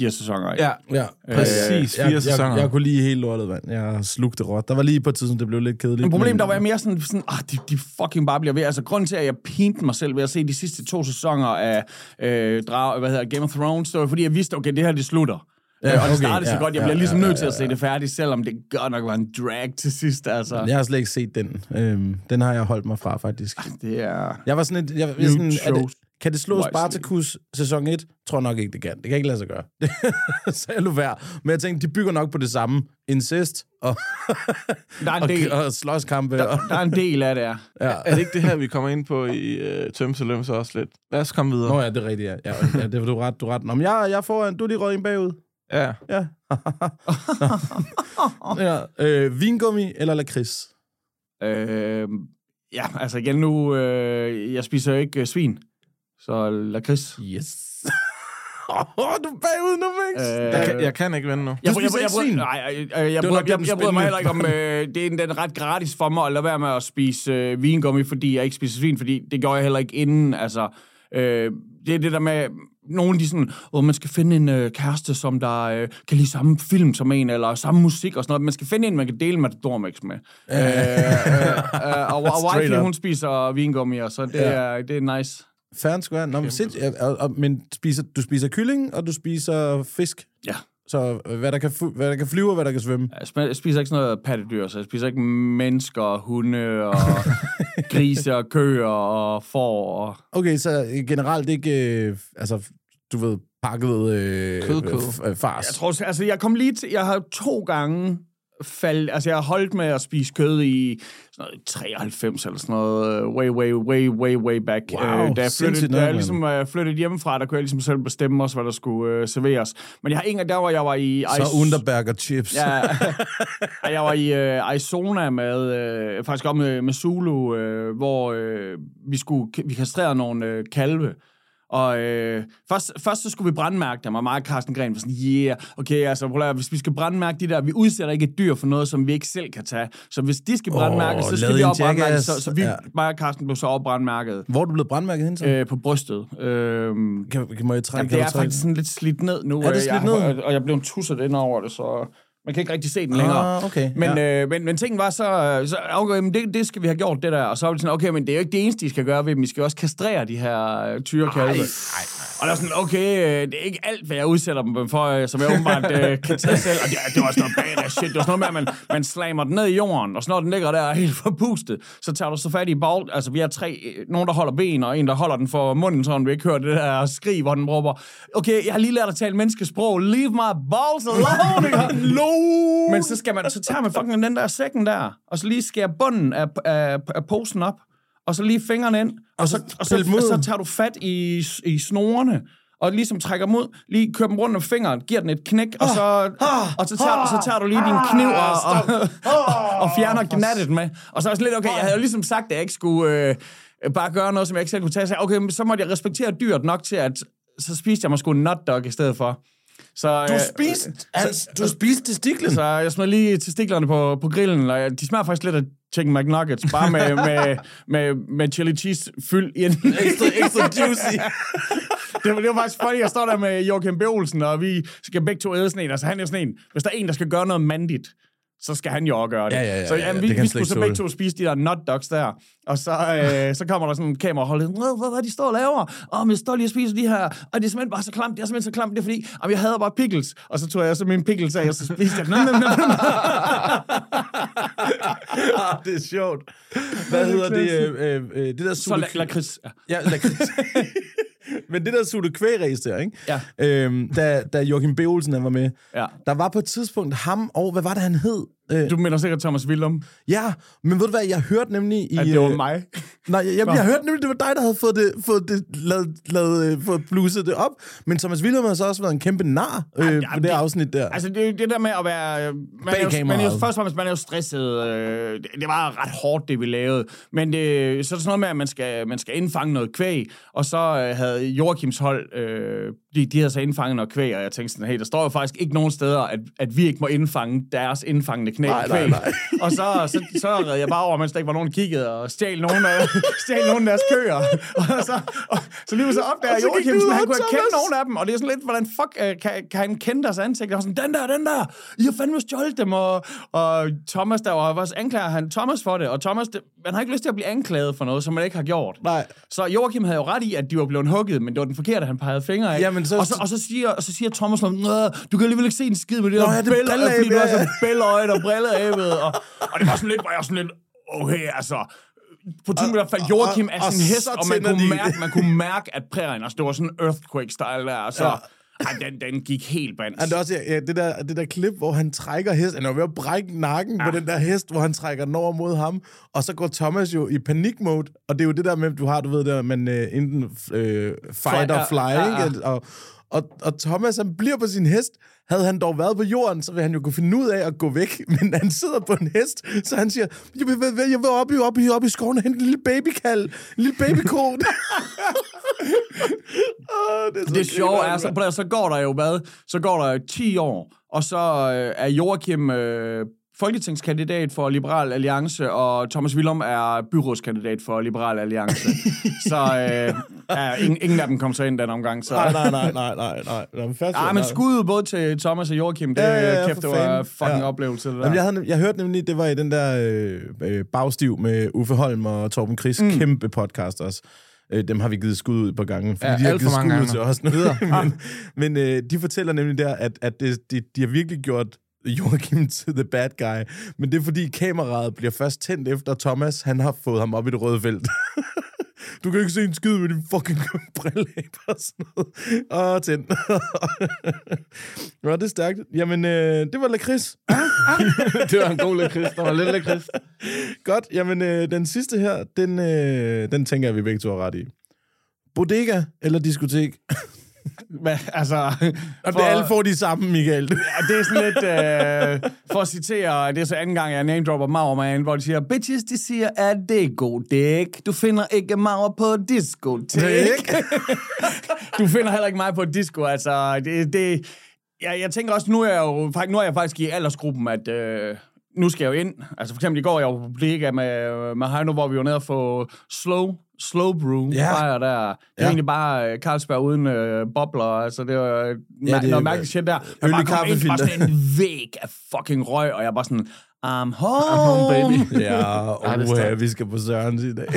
fire sæsoner af. Ja, Ja, præcis. jeg, Fire jeg, sæsoner. jeg, jeg kunne lige helt lortet, mand. Jeg slugte råt. Der var lige på et tidspunkt, det blev lidt kedeligt. Men problemet, men- der var jeg mere sådan, sådan ah, de, de fucking bare bliver ved. Altså, grunden til, at jeg pinte mig selv ved at se de sidste to sæsoner af øh, drag, hvad hedder, Game of Thrones, det var fordi, jeg vidste, okay, det her, det slutter. Ja, Ja, og det okay, startede så ja, godt, jeg ja, bliver ligesom ja, nødt til at ja, se det færdigt, selvom det godt nok var en drag til sidst, altså. Jeg har slet ikke set den. Øhm, den har jeg holdt mig fra, faktisk. Det er... Jeg var sådan et... Jeg, jeg sådan, er det, kan det slå. Spartacus sæson 1? Tror jeg nok ikke, det kan. Det kan ikke lade sig gøre. så jeg lå værd. Men jeg tænkte, de bygger nok på det samme. Incest og, Der er en del, og, og slåskampe. Og, der er en del af det, ja. ja. Er det ikke det her, vi kommer ind på i uh, Tøms og Løms også lidt? Lad os komme videre. Nå ja, det er rigtigt, ja. ja, ja det er du ret, du ret. Nå, men jeg, jeg får en, du er lige røget en bagud. Ja. Ja. ja. Øh, vingummi eller lakrids? Øh, ja, altså igen nu, øh, jeg spiser jo ikke øh, svin, så lakrids. Yes. Åh, oh, du er bagud nu, Mix. Øh, Jeg, kan, jeg kan ikke vende nu. Du Jeg, jeg, spiser jeg, ikke jeg, svin? nej, jeg, jeg, jeg, bryder, jeg, jeg bryder mig heller ikke om, øh, det er den ret gratis for mig at lade være med at spise øh, vingummi, fordi jeg ikke spiser svin, fordi det gjorde jeg heller ikke inden, altså, øh, det er det der med, nogle de sådan, åh, man skal finde en øh, kæreste, som der øh, kan lide samme film som en, eller samme musik og sådan noget. Man skal finde en, man kan dele Matador Mix med. Øh, øh, øh, og, og Straight wifey, hun spiser vingummi, og så det, Ja. er, det er nice. And square. Nå, men, sind, og, og, men spiser, du spiser kylling, og du spiser fisk. Ja. Så øh, hvad der, kan, hvad der kan flyve, og hvad der kan svømme. Jeg sp- jeg spiser ikke sådan noget pattedyr, så jeg spiser ikke mennesker, hunde og grise og køer og får. Og... Okay, så øh, generelt ikke, øh, altså, du ved, pakket øh, Kød, kød. øh, fars. Jeg tror, altså jeg kom lige til, jeg har to gange faldt, altså jeg har holdt med at spise kød i sådan noget 93 eller sådan noget, øh, way, way, way, way, way back. Wow, Øh, da jeg flyttede, da jeg ligesom uh, flyttede hjemmefra, der kunne jeg ligesom selv bestemme også, hvad der skulle uh, serveres. Men jeg har en af der, hvor jeg var i... så Underberger chips. Ja, jeg var i øh, Arizona med, øh, faktisk op med, med Zulu, øh, hvor øh, vi skulle vi kastrerede nogle øh, kalve. Og øh, først, først så skulle vi brandmærke dem, og mig og Carsten Gren var sådan, yeah, okay, altså, prøv at, hvis vi skal brandmærke de der, vi udsætter ikke et dyr for noget, som vi ikke selv kan tage. Så hvis de skal brandmærkes, Åh, så skal en også brandmærke. Så, så vi, Ja. mig og Carsten blev så også brandmærket Hvor er du blevet brandmærket hen til? øh, på brystet. Øh, kan, kan, må jeg trække? Jamen, det er trække? faktisk sådan lidt slidt ned nu. Er det øh, slidt jeg, ned? Og, og jeg blev tusset ind over det, så man kan ikke rigtig se den længere. Ah, okay. Men, ja. øh, men, men tingen var så, så okay, men det, det skal vi have gjort, det der. Og så var det sådan, okay, men det er jo ikke det eneste, I skal gøre ved dem. I skal også kastrere de her øh, tyrekalve. Og der var sådan, okay, øh, det er ikke alt, hvad jeg udsætter dem for, øh, som jeg åbenbart øh, kan tage selv. Og det, det var også noget badass shit. Det var sådan noget med, at man, man slammer den ned i jorden, og så når den ligger der helt forpustet, så tager du så fat i bag. Altså, vi har tre, øh, nogen, der holder ben, og en, der holder den for munden, så vi ikke hører det der skrig, hvor den råber, okay, jeg har lige lært at tale menneskesprog, leave my balls alone, no! Men så, skal man, så tager man fucking den der sækken der, og så lige skærer bunden af, af, af posen op, og så lige fingrene ind, og så, og så, dem ud. og så tager du fat i, i snorene, og ligesom trækker dem ud, lige kører dem rundt om fingeren, giver den et knæk, og så, og så, tager, så tager du lige din kniv og, og, og fjerner gnattet med. Og så er jeg sådan lidt, okay, jeg havde jo ligesom sagt, at jeg ikke skulle øh, bare gøre noget, som jeg ikke selv kunne tage. Så okay, så måtte jeg respektere dyret nok til, at så spiste jeg måske en nutdog i stedet for. Så, Du øh, spiste, altså, du spiste testiklen. så jeg smed lige testiklerne på, på grillen, og jeg- de smager faktisk lidt af chicken McNuggets, bare med, med, med, med chili cheese fyld i en. Ekstra, ekstra juicy. det, var, det var faktisk funny, jeg står der med Joachim B. Olsen, og vi skal begge to æde sådan en. Altså han er sådan en, hvis der er en, der skal gøre noget mandigt, så skal han jo også gøre det. Ja, ja, ja, så ja, jamen, det vi, kan vi skulle så begge to spise de der nut dogs der, og så, øh, så kommer der sådan en kamerahold, hvad, hvad, hvad de står og laver? Åh, men jeg står lige og spiser de her, og det er simpelthen bare så klamt, det er simpelthen så klamt, det er fordi, jamen, jeg hader bare pickles, og så tog jeg så min pickles af, og så spiste jeg nom. ah, det er sjovt. Hvad hedder det? Øh, øh, øh, det der Så sutte... la- lakrids. Ja. Ja, lakrids. Men det der sutte kvægræs der, ikke? Ja. Øhm, da, da Joachim B. Olsen han var med, Ja. der var på et tidspunkt ham og, hvad var det, han hed? Øh, Du mener sikkert Thomas Willum, ja, men ved du hvad, jeg hørte nemlig i... at det var øh, mig. Nej, jeg, jeg, jeg hørte nemlig, det var dig, der havde fået det, fået det lavet, lavet, øh, fået bluset det op. Men Thomas Willum har så også været en kæmpe nar øh, Jamen, på jamen, det, det- afsnit der. Altså, det, det der med at være... Man er, jo, man er jo, først og fremmest, man er jo stresset. Øh, det, det var ret hårdt, det vi lavede. Men det, så er det sådan noget med, at man skal, man skal indfange noget kvæg. Og så øh, havde Joachims hold... Øh, de, de havde så indfanget noget kvæg, og jeg tænkte sådan, hey, der står jo faktisk ikke nogen steder, at, at vi ikke må indfange deres indfangende knæ Nej, kvæg. nej, nej. Og så, så, så red jeg bare over, mens der ikke var nogen, der kiggede, og stjal nogen af, stjal nogen af deres køer. Og så, og, så lige så opdager Og så gik Joachim, sådan, han kunne have kendt nogen af dem, og det er sådan lidt, hvordan fuck øh, kan, kan han kende deres ansigt? Jeg var sådan, den der, den der, I har fandme stjålet dem, og, og Thomas, der var også anklager han Thomas for det, og Thomas, det, man har ikke lyst til at blive anklaget for noget, som man ikke har gjort. Nej. Så Joachim havde jo ret i, at de var blevet hugget, men det var den forkerte, han pegede fingre af. Jamen, så- og, så, og, så siger, og så siger Thomas "Nå, du kan alligevel ikke se en skid med det Nå, der ja, det brilleæb, fordi du ja, er så bælleøjet og brilleæbet, og, og det var sådan lidt, hvor jeg var sådan lidt, okay, altså, på turen der faldt Joachim af sin hest, og man kunne, de- mærke, man kunne mærke, at prærien, altså det var sådan en earthquake-style der, så Ja. Ej, den, den gik helt bands. Ja, det er også ja, det, der, det der klip, hvor han trækker hest, han er ved at brække nakken ja. på den der hest, hvor han trækker den over mod ham, og så går Thomas jo i panikmode, og det er jo det der med, du har, du ved, der, man uh, enten uh, fight Fly, or fly, ja, ja. ikke? Og, og, og Thomas, han bliver på sin hest. Havde han dog været på jorden, så ville han jo kunne finde ud af at gå væk. Men han sidder på en hest, så han siger, jeg vil, jeg vil op, i, op, i, op i skoven og hente en lille babykald, en lille babyko. oh, det er, så det sjove er, så, så går der jo hvad? Så går der jo 10 år, og så øh, er Joachim øh, folketingskandidat for Liberal Alliance, og Thomas Willum er byrådskandidat for Liberal Alliance. så øh, ja, ingen, ingen af dem kom så ind den omgang. Så. Nej, nej, nej, nej, nej, nej. Nå, men først, Ja, men skud både til Thomas og Joachim. Det, Ja, ja, ja, kæft, det var fucking Ja. oplevelse, det der. Jamen, jeg, havde, jeg hørte nemlig, det var i den der øh, øh, bagstiv med Uffe Holm og Torben Chris, mm. kæmpe podcast også. Øh, dem har vi givet skud ud et par gange, fordi Ja, de har givet skud ud til os nu. men men øh, de fortæller nemlig der, at, at det, de, de har virkelig gjort Joachim til the bad guy. Men det er fordi kameraet bliver først tændt efter Thomas, han har fået ham op i det røde felt. Du kan ikke se en skid med din fucking brilleæb og sådan noget. Åh, tænd. Nå, det er stærkt. Jamen, øh, det var lakrids. det var en god lakrids. Der var lidt lakrids. Godt, jamen øh, den sidste her, den, øh, den tænker jeg, vi begge to har ret i. Bodega eller diskotek? Hvad, altså, Og det alle får de samme, Michael. Ja, det er sådan lidt, øh, for at citere, det er så anden gang, jeg name-dropper Maurman, hvor de siger, bitches, de siger, at det er god dæk. Du finder ikke Maur på diskotek. du finder heller ikke mig på disco, altså, det, det jeg, jeg tænker også, nu er jeg jo faktisk, nu er jeg faktisk i aldersgruppen, at øh, nu skal jeg jo ind. Altså for eksempel i går, jeg var på Bodega med, med Heino, hvor vi var nede og få slow, slow brew Ja. bajer der. Det er Ja. egentlig bare øh, Carlsberg uden øh, bobler, altså det var ja, det det, er- noget mærkeligt shit der. Jeg bare kom ind, bare sådan en væg af fucking røg, og jeg bare sådan, I'm home, baby. ja, Ej, det er og stærkt. vi skal på Sørens i dag.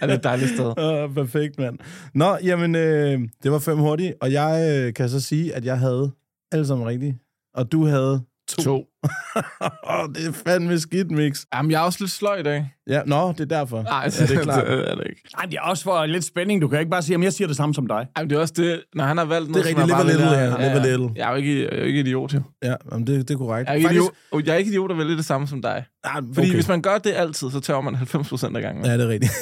Ja, det er et dejligt sted. Åh, perfekt, mand. Nå, jamen, øh, det var fem hurtigt, og jeg øh, kan så sige, at jeg havde alle sammen rigtige, og du havde to. To. Det er fandme skidt, Mix. Jamen, jeg er også lidt sløj i dag. Ja, nå, det er derfor. Nej, ja, det er klart. det er det ikke. Nej, det er også for lidt spænding. Du kan ikke bare sige, at jeg siger det samme som dig. Jamen, det er også det, når han har valgt noget, Det er rigtigt, bare live little, er- ja, live little. Jeg er jo ikke, jeg er jo ikke idiot, jo. Ja, jamen, det, det er korrekt. Jeg er ikke, Faktisk- idiot, jeg er ikke idiot at vælge det samme som dig. Ah, Fordi okay. hvis man gør det altid, så tager man 90% af gangen. Ja, det er rigtigt.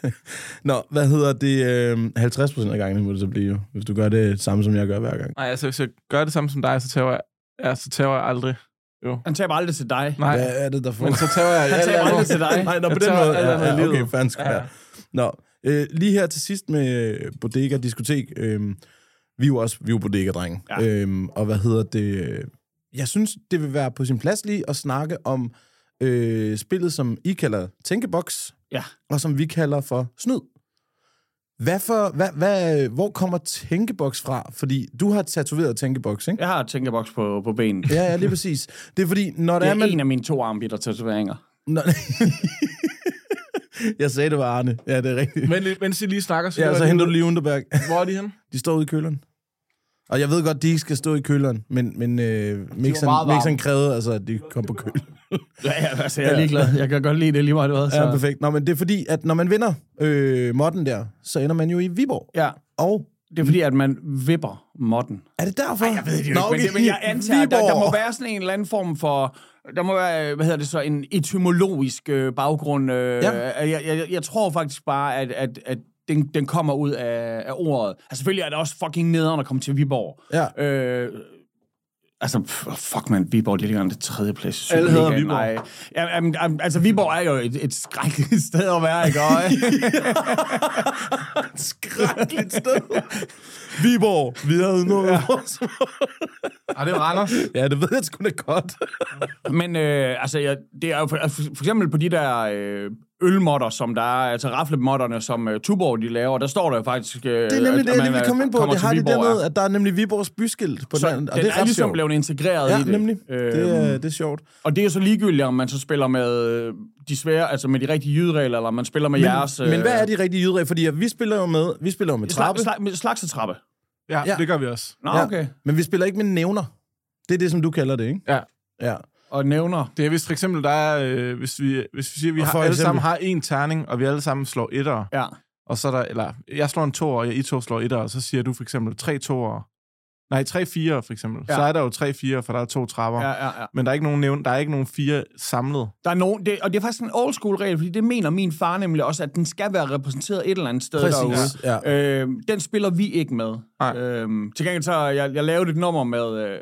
Nå, hvad hedder det? Øh, 50 procent af gangen må det så blive, jo, hvis du gør det samme, som jeg gør hver gang. Nej, altså hvis jeg gør det samme som dig, så tager jeg, ja, så tager jeg aldrig. Han taber aldrig til dig. Nej, Hvad er det, der får? men så tager jeg... Han taber aldrig til dig. Nej, nå, på den tager måde. Ja, ja, okay, fanden skal Ja. ja. Nå, øh, lige her til sidst med Bodega Diskotek. Øh, vi er jo også vi er jo bodega-drenge. Ja. Ja. Øh, og hvad hedder det? Jeg synes, det vil være på sin plads lige at snakke om øh, spillet, som I kalder Tænkeboks, Ja. og som vi kalder for Snyd. Hvad for, hvad, hvad, hvor kommer Tænkeboks fra? Fordi du har tatoveret Tænkeboks, ikke? Jeg har tænkeboks på, på benen. Ja, ja, lige præcis. Det er fordi, når Det der er er man... en af mine to armbitter tatoveringer. Nå, jeg sagde, det var Arne. Ja, det er rigtigt. Men mens I lige snakker, så, Ja, så henter du lige Underberg. Hvor er de henne? De står ude i køleren. Og jeg ved godt, de skal stå i køleren, men, men øh, varme. Mixon krævede altså, at de kom på køl. Ja, ja, altså, jeg er ligeglad. Jeg kan godt lide det lige meget, hvad. Så. Ja, perfekt. Nå, men det er fordi, at når man vinder øh, modden der, så ender man jo i Viborg. ja. Og Det er fordi, at man vipper modden. Er det derfor? Jeg ved det jo ikke, men, det, men jeg antager, at der, der må være sådan en eller anden form for... Der må være, hvad hedder det så, en etymologisk øh, baggrund. Øh, ja. jeg, jeg, jeg tror faktisk bare, at, at, at den, den kommer ud af, af ordet. Altså selvfølgelig er det også fucking nederen at komme til Viborg. Ja. Øh, altså, pff, fuck man, Viborg, det ligger det tredje plads. Alle Superligaen. Viborg. Nej. Ja, jamen, jamen, altså, Viborg er jo et, et skrækkeligt sted at være, ikke? Og, Skrækkeligt sted. Viborg, vi havde noget. Ja. Ah, det er Randers. ja, det ved jeg sgu da godt. Men øh, altså, jeg, det er jo for, for for eksempel på de der øh, ølmotter, som der er, altså raflemotterne, som øh, Tuborg de laver, der står der jo faktisk... Øh, Det er nemlig det, jeg lige vil komme ind på. Det har de Viborg, dernede, at der er nemlig Viborgs byskilt på Så den. den, Og det er, er ligesom sjovt. blevet integreret Ja, i det. nemlig. Øh, Det er, det er sjovt. Og det er jo så ligegyldigt, om man så spiller med øh, de svære, altså med de rigtige jyderegler, eller man spiller med Men, jeres... men hvad er de rigtige jydregler? Fordi vi spiller jo med, vi spiller jo med trappe. Slag, slag, slagsetrappe. Ja, Ja. ja, det gør vi også. Nå, Ja. okay. Men vi spiller ikke med nævner. Det er det, som du kalder det, ikke? Ja. Ja. Og nævner... Det er hvis for eksempel, der er, øh, hvis, vi, hvis vi siger, vi har, alle eksempel- sammen har en terning, og vi alle sammen slår etter, Ja. og så er der, eller jeg slår en to, og I to slår etter, og så siger du for eksempel tre toer, nej, tre fire for eksempel. Ja. Så er der jo tre fire, for der er to trapper. Ja, ja, ja. Men der er ikke nogen nævn, der er ikke nogen fire samlet. Der er nogen, det, og det er faktisk en old school regel, fordi det mener min far nemlig også, at den skal være repræsenteret et eller andet sted Præcis. derude. Ja. Øh, den spiller vi ikke med. Nej. Øh, til gengæld så, jeg, jeg lavede et nummer med, øh, med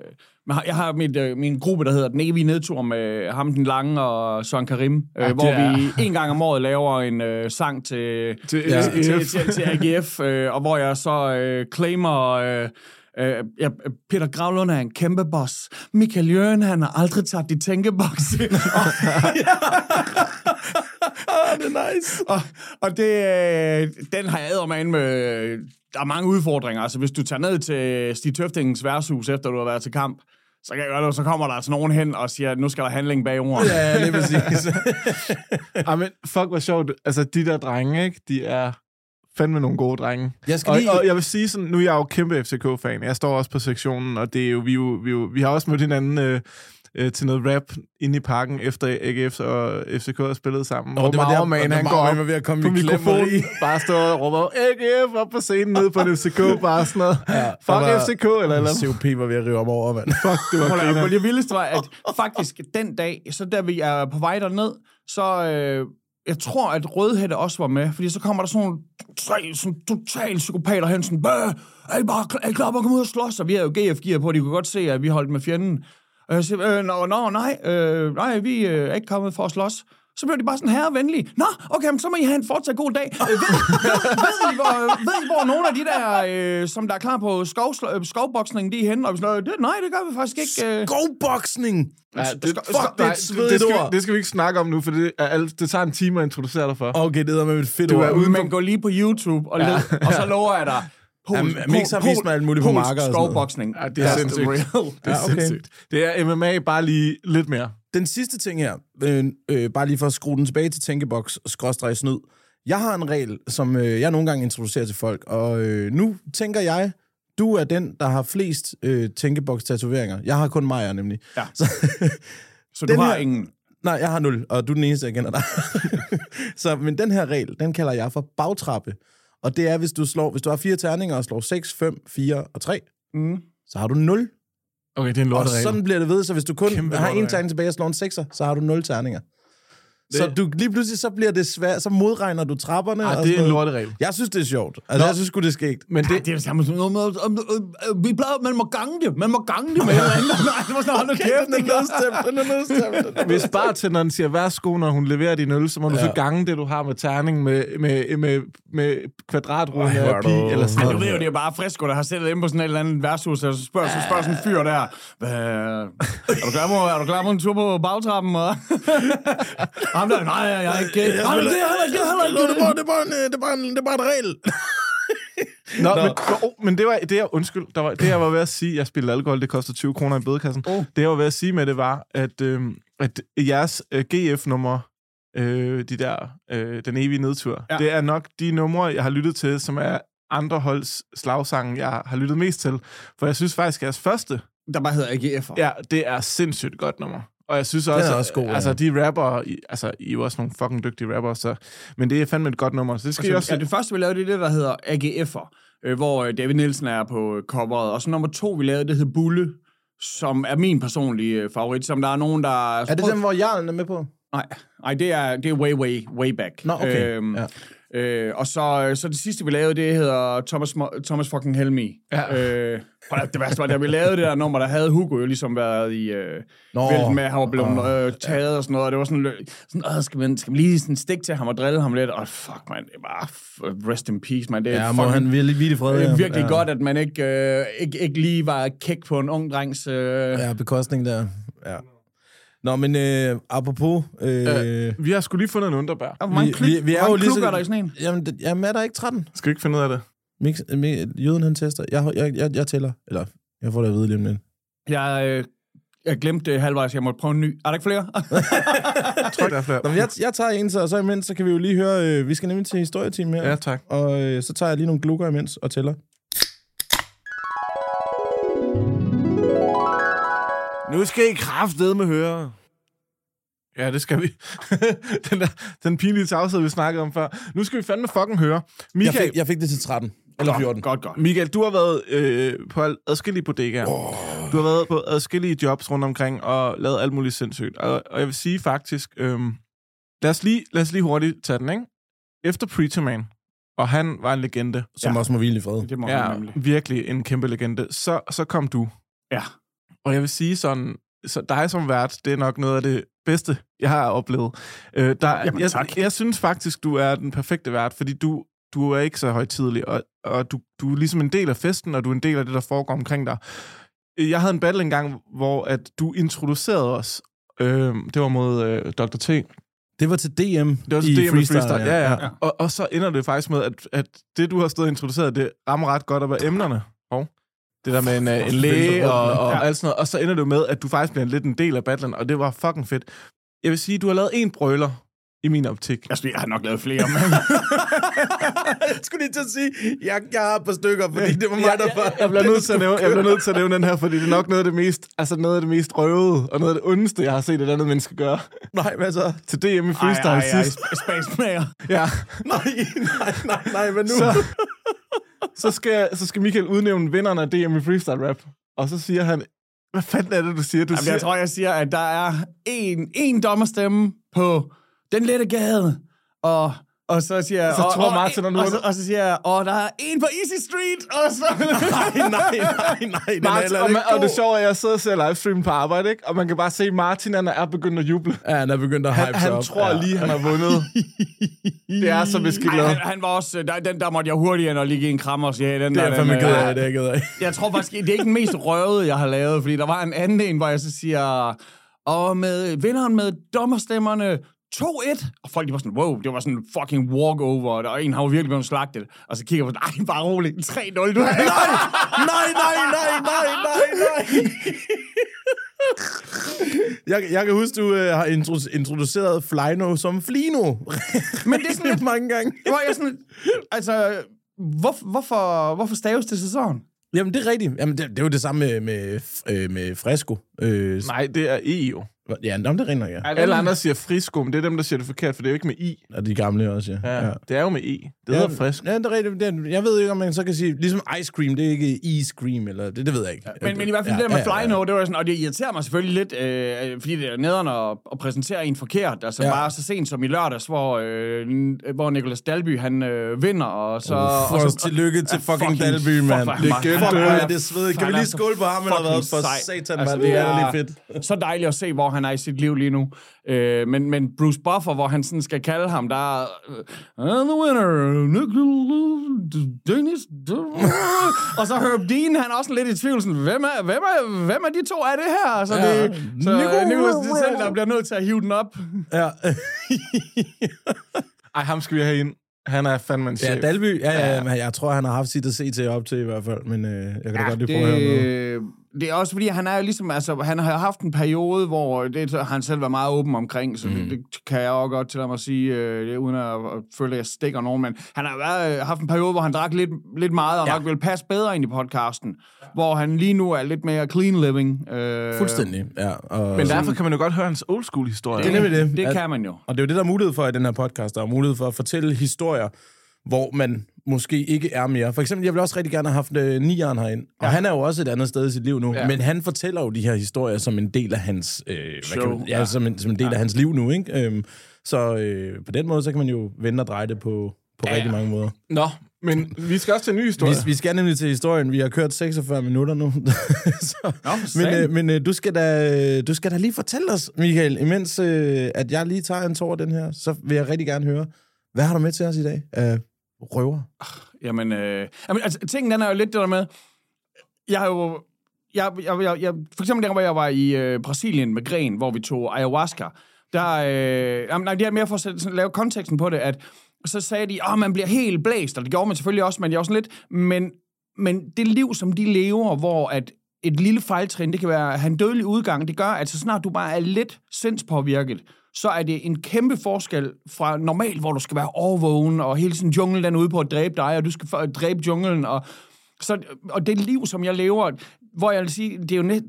jeg har mit, øh, min gruppe, der hedder Den Evige Nedtur med ham, den lange og Søren Karim, øh, Ja, det hvor er- vi en gang om året laver en øh, sang til, Til, Ja. til, til, til, til AGF, øh, og hvor jeg så øh, claimer... Øh, Øh, ja, Peter Gravlund er en kæmpe boss. Michael Jørgen, han har aldrig taget de tænkeboks. det er nice. og, og det, øh, den har jeg med med... Der er mange udfordringer. Altså, hvis du tager ned til Stig Tøftingens værtshus, efter du har været til kamp, så, kan jeg gøre det, så kommer der altså nogen hen og siger, at nu skal der handling bag ordene. Ja, det er præcis. ah, men fuck, hvor sjovt. Altså, de der drenge, ikke? De er fandme nogle gode drenge. Jeg skal Og, lige... og jeg vil sige sådan, nu er jeg jo kæmpe FCK-fan. Jeg står også på sektionen, og det er jo, vi, jo, vi, jo, vi har også mødt hinanden øh, øh, til noget rap inde i parken, efter AGF og FCK har spillet sammen. Og det var der- man, han går man ved at komme på mikrofonen, bare står og råber, AGF op på scenen nede på en FCK, bare sådan noget. Ja, Fuck var- FCK, eller eller. COP var ved at rive om over, mand. Fuck, det var griner. Men det vildeste var, at faktisk den dag, så der vi er på vej derned, så øh, jeg tror, at Rødhætte også var med, fordi så kommer der sådan nogle tre sådan totalt psykopater hen, sådan, Bæh, er I, bare, er I klar på at komme ud og slås? Og vi har jo GF-gear på, de kunne godt se, at vi holdt med fjenden. Og jeg siger, øh, nå, nå, nej, øh, nej, vi øh, er ikke kommet for at slås. Så blev de bare sådan herrevenlige. Nå, okay, men så må I have en fortsat god dag. Øh, ved, ved, I, hvor, ved I, hvor nogle af de der, øh, som der er klar på skov, øh, skovboksning, de er henne? Og vi sådan, øh, det, nej, det gør vi faktisk ikke. Øh. Skovboksning! Ja, det, Fuck, det er et nej, svedigt det, skal, vi- det skal vi ikke snakke om nu, for det, er, alt- det tager en time at introducere dig for. Okay, det er med et fedt Du ord. er ude- Men gå lige på YouTube og, led, og så lover jeg dig. Pol, Jamen, Mix har vist mig alt muligt på marker og sådan noget. skovboksning. Ja, det er That's sindssygt. real. Det er Ja, okay. sindssygt. Det er MMA bare lige lidt mere. Den sidste ting her, øh, øh, bare lige for at skrue den tilbage til tænkeboks skråstreg snyd. Jeg har en regel, som øh, jeg nogle gange introducerer til folk, og øh, nu tænker jeg, du er den, der har flest øh, tænkeboks-tatoveringer. Jeg har kun Maja, nemlig. Ja. Så, Så du Den har her- ingen... nej, jeg har nul, og du er den eneste, jeg kender dig. så, men den her regel, den kalder jeg for bagtrappe. Og det er, hvis du slår, hvis du har fire terninger og slår 6, 5, 4 og 3, Mm. så har du 0. Okay, det er en Og lorteregel. sådan bliver det ved, så hvis du kun Kæmpe har en terning tilbage og slår en 6'er, så har du 0 terninger. Så du, lige pludselig så bliver det svært, så modregner du trapperne. Ej, og det er en noget. lorteregel. Jeg synes, det er sjovt. Altså, Nå. jeg synes det er skægt. Men Det, det, det er det samme som noget med, om, øh, øh, vi plejer, man må gange det, man må gange det med et eller andet. Nej, det var sådan, hold nu kæft, den er er nedstemt. hvis bartenderen siger værsgo, når hun leverer din øl, så må du Ja. så gange det, du har med terning med, med, med, med Ej, er af pi, eller sådan Ja, du noget. ved jo, det er bare frisko, der har sættet ind på sådan et eller andet værtshus, og så spørger, så spørger sådan en fyr der, "Hvad, er du klar på, er du klar på en tur på bagtrappen? Og ham der, nej, jeg er ikke. Nej, men det er heller ikke, det er heller ikke. Det er bare, det er bare, en, øh, det er bare, en, det er bare en regel. Nå, men, oh, men det var det, jeg, undskyld, der var, det jeg var ved at sige, jeg spillede alkohol, det koster 20 kroner i bødekassen. Oh. Det jeg var ved at sige med det var, at, øh, at jeres øh, GF-nummer, øh, de der, øh, den evige nedtur, Ja. ja. det er nok de numre, jeg har lyttet til, som er andre holds slagsange, jeg har lyttet mest til. For jeg synes faktisk, at jeres første, Der bare hedder AGF'er. ja, det er sindssygt godt nummer. Og jeg synes også, er også god, altså de rapper, I, altså I er jo også nogle fucking dygtige rapper, så, men det er fandme et godt nummer, så det skal I Altså, også... ja, det første, vi lavede, det er det, der hedder AGF'er. øh, hvor øh, David Nielsen er på coveret. Og så nummer to, vi lavede, det hed Bulle, som er min personlige øh, favorit, som der er nogen, der... Er det den, hvor Jarlen er med på? Nej, nej det, er, det er way, way, way back. Nå, okay. Øhm, Ja. Øh, og så, så det sidste, vi lavede, det hedder Thomas, Mo- Thomas fucking Helmi. Ja. Øh, det værste var, da vi lavede det der nummer, der havde Hugo jo ligesom været i øh, Nå. vælten med, han var blevet øh, taget og sådan noget, og det var sådan, sådan øh, skal, man, skal man lige sådan stikke til ham og drille ham lidt? Og fuck, man, det er bare f- rest in peace, man. Det er Ja, må fucking- han virkelig hvile i fred. det ja. er virkelig ja. godt, at man ikke, øh, ikke, ikke lige var kæk på en ung drengs... Øh, Ja, bekostning der. Ja. Nå, men øh, apropos... Øh, Vi har sgu lige fundet en underbær. hvor mange vi- klub, vi- vi er jo mange lige så- er der i sådan en? jamen, det, jamen, er der ikke 13? Skal vi ikke finde ud af det? Mix, mi, jøden, han tester. Jeg, jeg, jeg, jeg tæller. Eller, jeg får det at vide lige om lidt. Jeg, øh, jeg glemte det halvvejs, jeg måtte prøve en ny. Er der ikke flere? Jeg tror, der er flere. Nå, jeg, jeg tager en, så, og så imens, så kan vi jo lige høre... Øh, vi skal nemlig til historieteam her. Ja, tak. Og øh, så tager jeg lige nogle glukker imens og tæller. Nu skal I kraftede med høre. Ja, det skal vi. den, der, den pinlige tavshed, vi snakkede om før. Nu skal vi fandme fucking høre. Jeg Michael, fik, jeg fik det til 13. Eller 14. Godt, godt. Michael du har været øh, på adskillige bodegaer. Oh. Du har været på adskillige jobs rundt omkring og lavet alt muligt sindssygt. Og, og jeg vil sige faktisk, øh, lad, os lige, lad os lige hurtigt tage den, ikke? Efter Preacher Man, og han var en legende. Som Ja. også må hvile i fred. Det må Ja, nemlig. virkelig en kæmpe legende. Så, så kom du. Ja. Og jeg vil sige sådan, så dig som vært, det er nok noget af det bedste, jeg har oplevet. Øh, der, Jamen, jeg, tak. jeg synes faktisk, du er den perfekte vært, fordi du, du er ikke så højtidelig, og, og du, du er ligesom en del af festen, og du er en del af det, der foregår omkring dig. Jeg havde en battle engang, hvor at du introducerede os. Øh, det var mod øh, Dr. T. Det var til DM Det var så i det med freestyle. freestyle. Ja, ja. Ja. ja. Og, og så ender det faktisk med, at, at det, du har stået og introduceret, det rammer ret godt op af emnerne. Og det der med en, øh, en læge og, og Ja. alt sådan noget. Og så ender det jo med, at du faktisk bliver lidt en del af battlen, og det var fucking fedt. Jeg vil sige, du har lavet en brøler i min optik. Altså, jeg har nok lavet flere, men... jeg skulle lige til at sige, jeg, jeg har et par stykker, fordi det var mig, der var... Jeg bliver nødt til at nævne, jeg bliver nødt til at nævne den her, fordi det er nok noget af det mest, altså noget af det mest røvede, og noget af det ondeste, jeg har set et andet menneske gøre. Nej, hvad så? Til DM i freestyle ej, ej, sidst. Space. Ja. Nej, nej, nej, nej, hvad nu? Så, så, skal, så skal Michael udnævne vinderne af DM i freestyle rap. Og så siger han, hvad fanden er det, du siger? Du Jamen, siger, jeg tror, jeg siger, at der er en, en dommerstemme på den lette gade, og, og så siger jeg... Så og, tror og, Martin, at nu og, er så, og så siger jeg, og der er en på Easy Street, og så... nej, nej, nej, nej, den er Martin, heller og, man, og det sjove er, at jeg sidder og ser livestream på arbejde, ikke? og man kan bare se, at Martin han er begyndt at juble. Ja, han er begyndt at hype Han, sig han op. tror ja. lige, han har vundet. det er så beskidt han, han var også... Der, den der måtte jeg hurtigere end at lige give en krammer og sige, hey, den Det er der... jeg fandme den, ked af, det er jeg ked af. Jeg tror faktisk, det er ikke den mest røvede, jeg har lavet, fordi der var en anden en, hvor jeg så siger, og med vinderen med dommerstemmerne 2-1. Og folk de var sådan, wow, det var sådan en fucking walkover, og der en har jo virkelig blevet slagtet. Og så kigger jeg på, nej, bare rolig, 3-0, du Nej, nej, nej, nej, nej, nej, nej. Jeg, jeg kan huske, du øh, har intro- introduceret Flyno som Flino. Men det er sådan lidt, mange gange. hvor jeg sådan, altså, hvor, hvorfor, hvorfor staves det så sådan? Jamen, det er rigtigt. Jamen, det, det er jo det samme med, med, øh, med Fresco. Øh, Nej, det er E jo. Ja, jamen, det rinder, ja. Alle andre siger frisko, men det er dem, der siger det forkert, for det er jo ikke med I. Og de gamle også, ja. Ja, det er jo med E. Det hedder frisk. Ja, det er rigtigt. Det er, jeg ved ikke, om man så kan sige, ligesom ice cream, det er ikke ice cream, eller det, det ved jeg ikke. Men, men i hvert fald ja, det der med Fly No, det var sådan, og det irriterer mig selvfølgelig lidt, øh, fordi det er nederen at, at præsentere en forkert. Altså Ja. ja. bare så sent som i lørdags, hvor, øh, hvor Nicolas Dalby, han øh, vinder, og så... For og så tillykke til Ja, fucking Dalby, fuck, mand. er han Legende. Fuck, han er det svedigt. Kan vi lige skåle på ham, han har fucking været for satan, Altså, mand. Det er lidt fedt. Så dejligt at se, hvor han er i sit liv lige nu. Øh, men, men Bruce Buffer, hvor han sådan skal kalde ham, der er... Uh, the winner, Dennis... og så Herb Dean, han er også lidt i tvivl, sådan, hvem er, hvem er, hvem er de to af det her? Så, Ja. det, så Nico- Nicolas det selv, der bliver nødt til at hive den op. Ja. Ej, ham skal vi have ind. Han er fandme en chef. ja, Dalby, ja, ja, men jeg tror, han har haft sit at se til op til i hvert fald, men øh, jeg kan da godt lige prøve at høre noget. Det, det er også fordi, han er jo ligesom, altså, han har haft en periode, hvor det han selv været meget åben omkring, så mm. det, det, kan jeg også godt til mig at sige, øh, det, uden at, at føle, at jeg stikker nogen, men han har været, øh, haft en periode, hvor han drak lidt, lidt meget, og ja. nok vil passe bedre ind i podcasten, hvor han lige nu er lidt mere clean living. Øh, Fuldstændig, ja. Og, Men derfor kan man jo godt høre hans old school historie. Det er nemlig det. Det At- kan man jo. Og det er jo det, der er mulighed for i den her podcast. Der er mulighed for at fortælle historier, hvor man måske ikke er mere. For eksempel, jeg ville også rigtig gerne have haft øh, Nieren herind. Og Ja. han er jo også et andet sted i sit liv nu. Ja. Men han fortæller jo de her historier som en del af hans... Øh, hvad Show, kan man, ja, ja. Som, en, som en del ja. af hans liv nu, ikke? Øhm, så øh, på den måde, så kan man jo vende og dreje det på, på Ja, rigtig mange måder. Nå, men vi skal også til en ny historie. Vi, vi skal nemlig til historien. Vi har kørt 46 minutter nu. så, Nå, men øh, men øh, du, skal da, du skal da lige fortælle os, Michael, imens øh, at jeg lige tager en tår af den her, så vil jeg rigtig gerne høre, hvad har du med til os i dag af røver? Ah, jamen, øh, jamen, altså, tingen den er jo lidt det der med, jeg har jo, jeg, jeg, jeg, jeg, for eksempel der, hvor jeg var i øh, Brasilien med Gren, hvor vi tog ayahuasca, der, øh, jamen, nej, det er mere for at sådan, lave konteksten på det, at så sagde de, at man bliver helt blæst, og det gjorde man selvfølgelig også, men jeg var sådan lidt, men, men det liv, som de lever, hvor at et lille fejltrin, det kan være at have en dødelig udgang, det gør, at så snart du bare er lidt sindspåvirket, så er det en kæmpe forskel fra normalt, hvor du skal være overvågen, og hele tiden junglen den er ude på at dræbe dig, og du skal for- dræbe junglen, og, så, og det liv, som jeg lever, hvor jeg vil sige, det er jo net,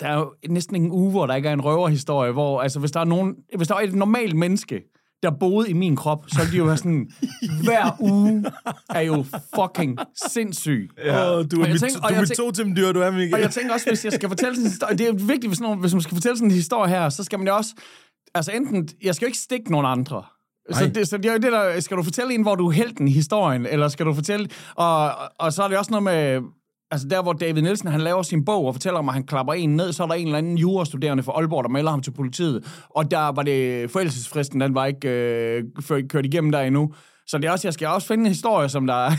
der er jo næsten ingen uge, hvor der ikke er en røverhistorie, hvor altså, hvis der er nogen, hvis der er et normalt menneske, der boede i min krop, så ville de jo være sådan, hver uge er jo fucking sindssyg. Ja. Oh, du er jeg mit, tænker- du er mit tænker- totemdyr, du er, Michael. Og jeg tænker også, hvis jeg skal fortælle sådan en historie, det er jo vigtigt, hvis, nogen, hvis man skal fortælle sådan en historie her, så skal man jo også, altså enten, jeg skal jo ikke stikke nogen andre. Så Nej. det, så det er jo det der, skal du fortælle en, hvor du er helten i historien, eller skal du fortælle, og, og så er det også noget med, altså der hvor David Nielsen, han laver sin bog og fortæller om, at han klapper en ned, så er der en eller anden jurastuderende fra Aalborg, der melder ham til politiet, og der var det forældelsesfristen, den var ikke øh, kørt igennem der endnu. Så det er også, jeg skal også finde en historie, som der er,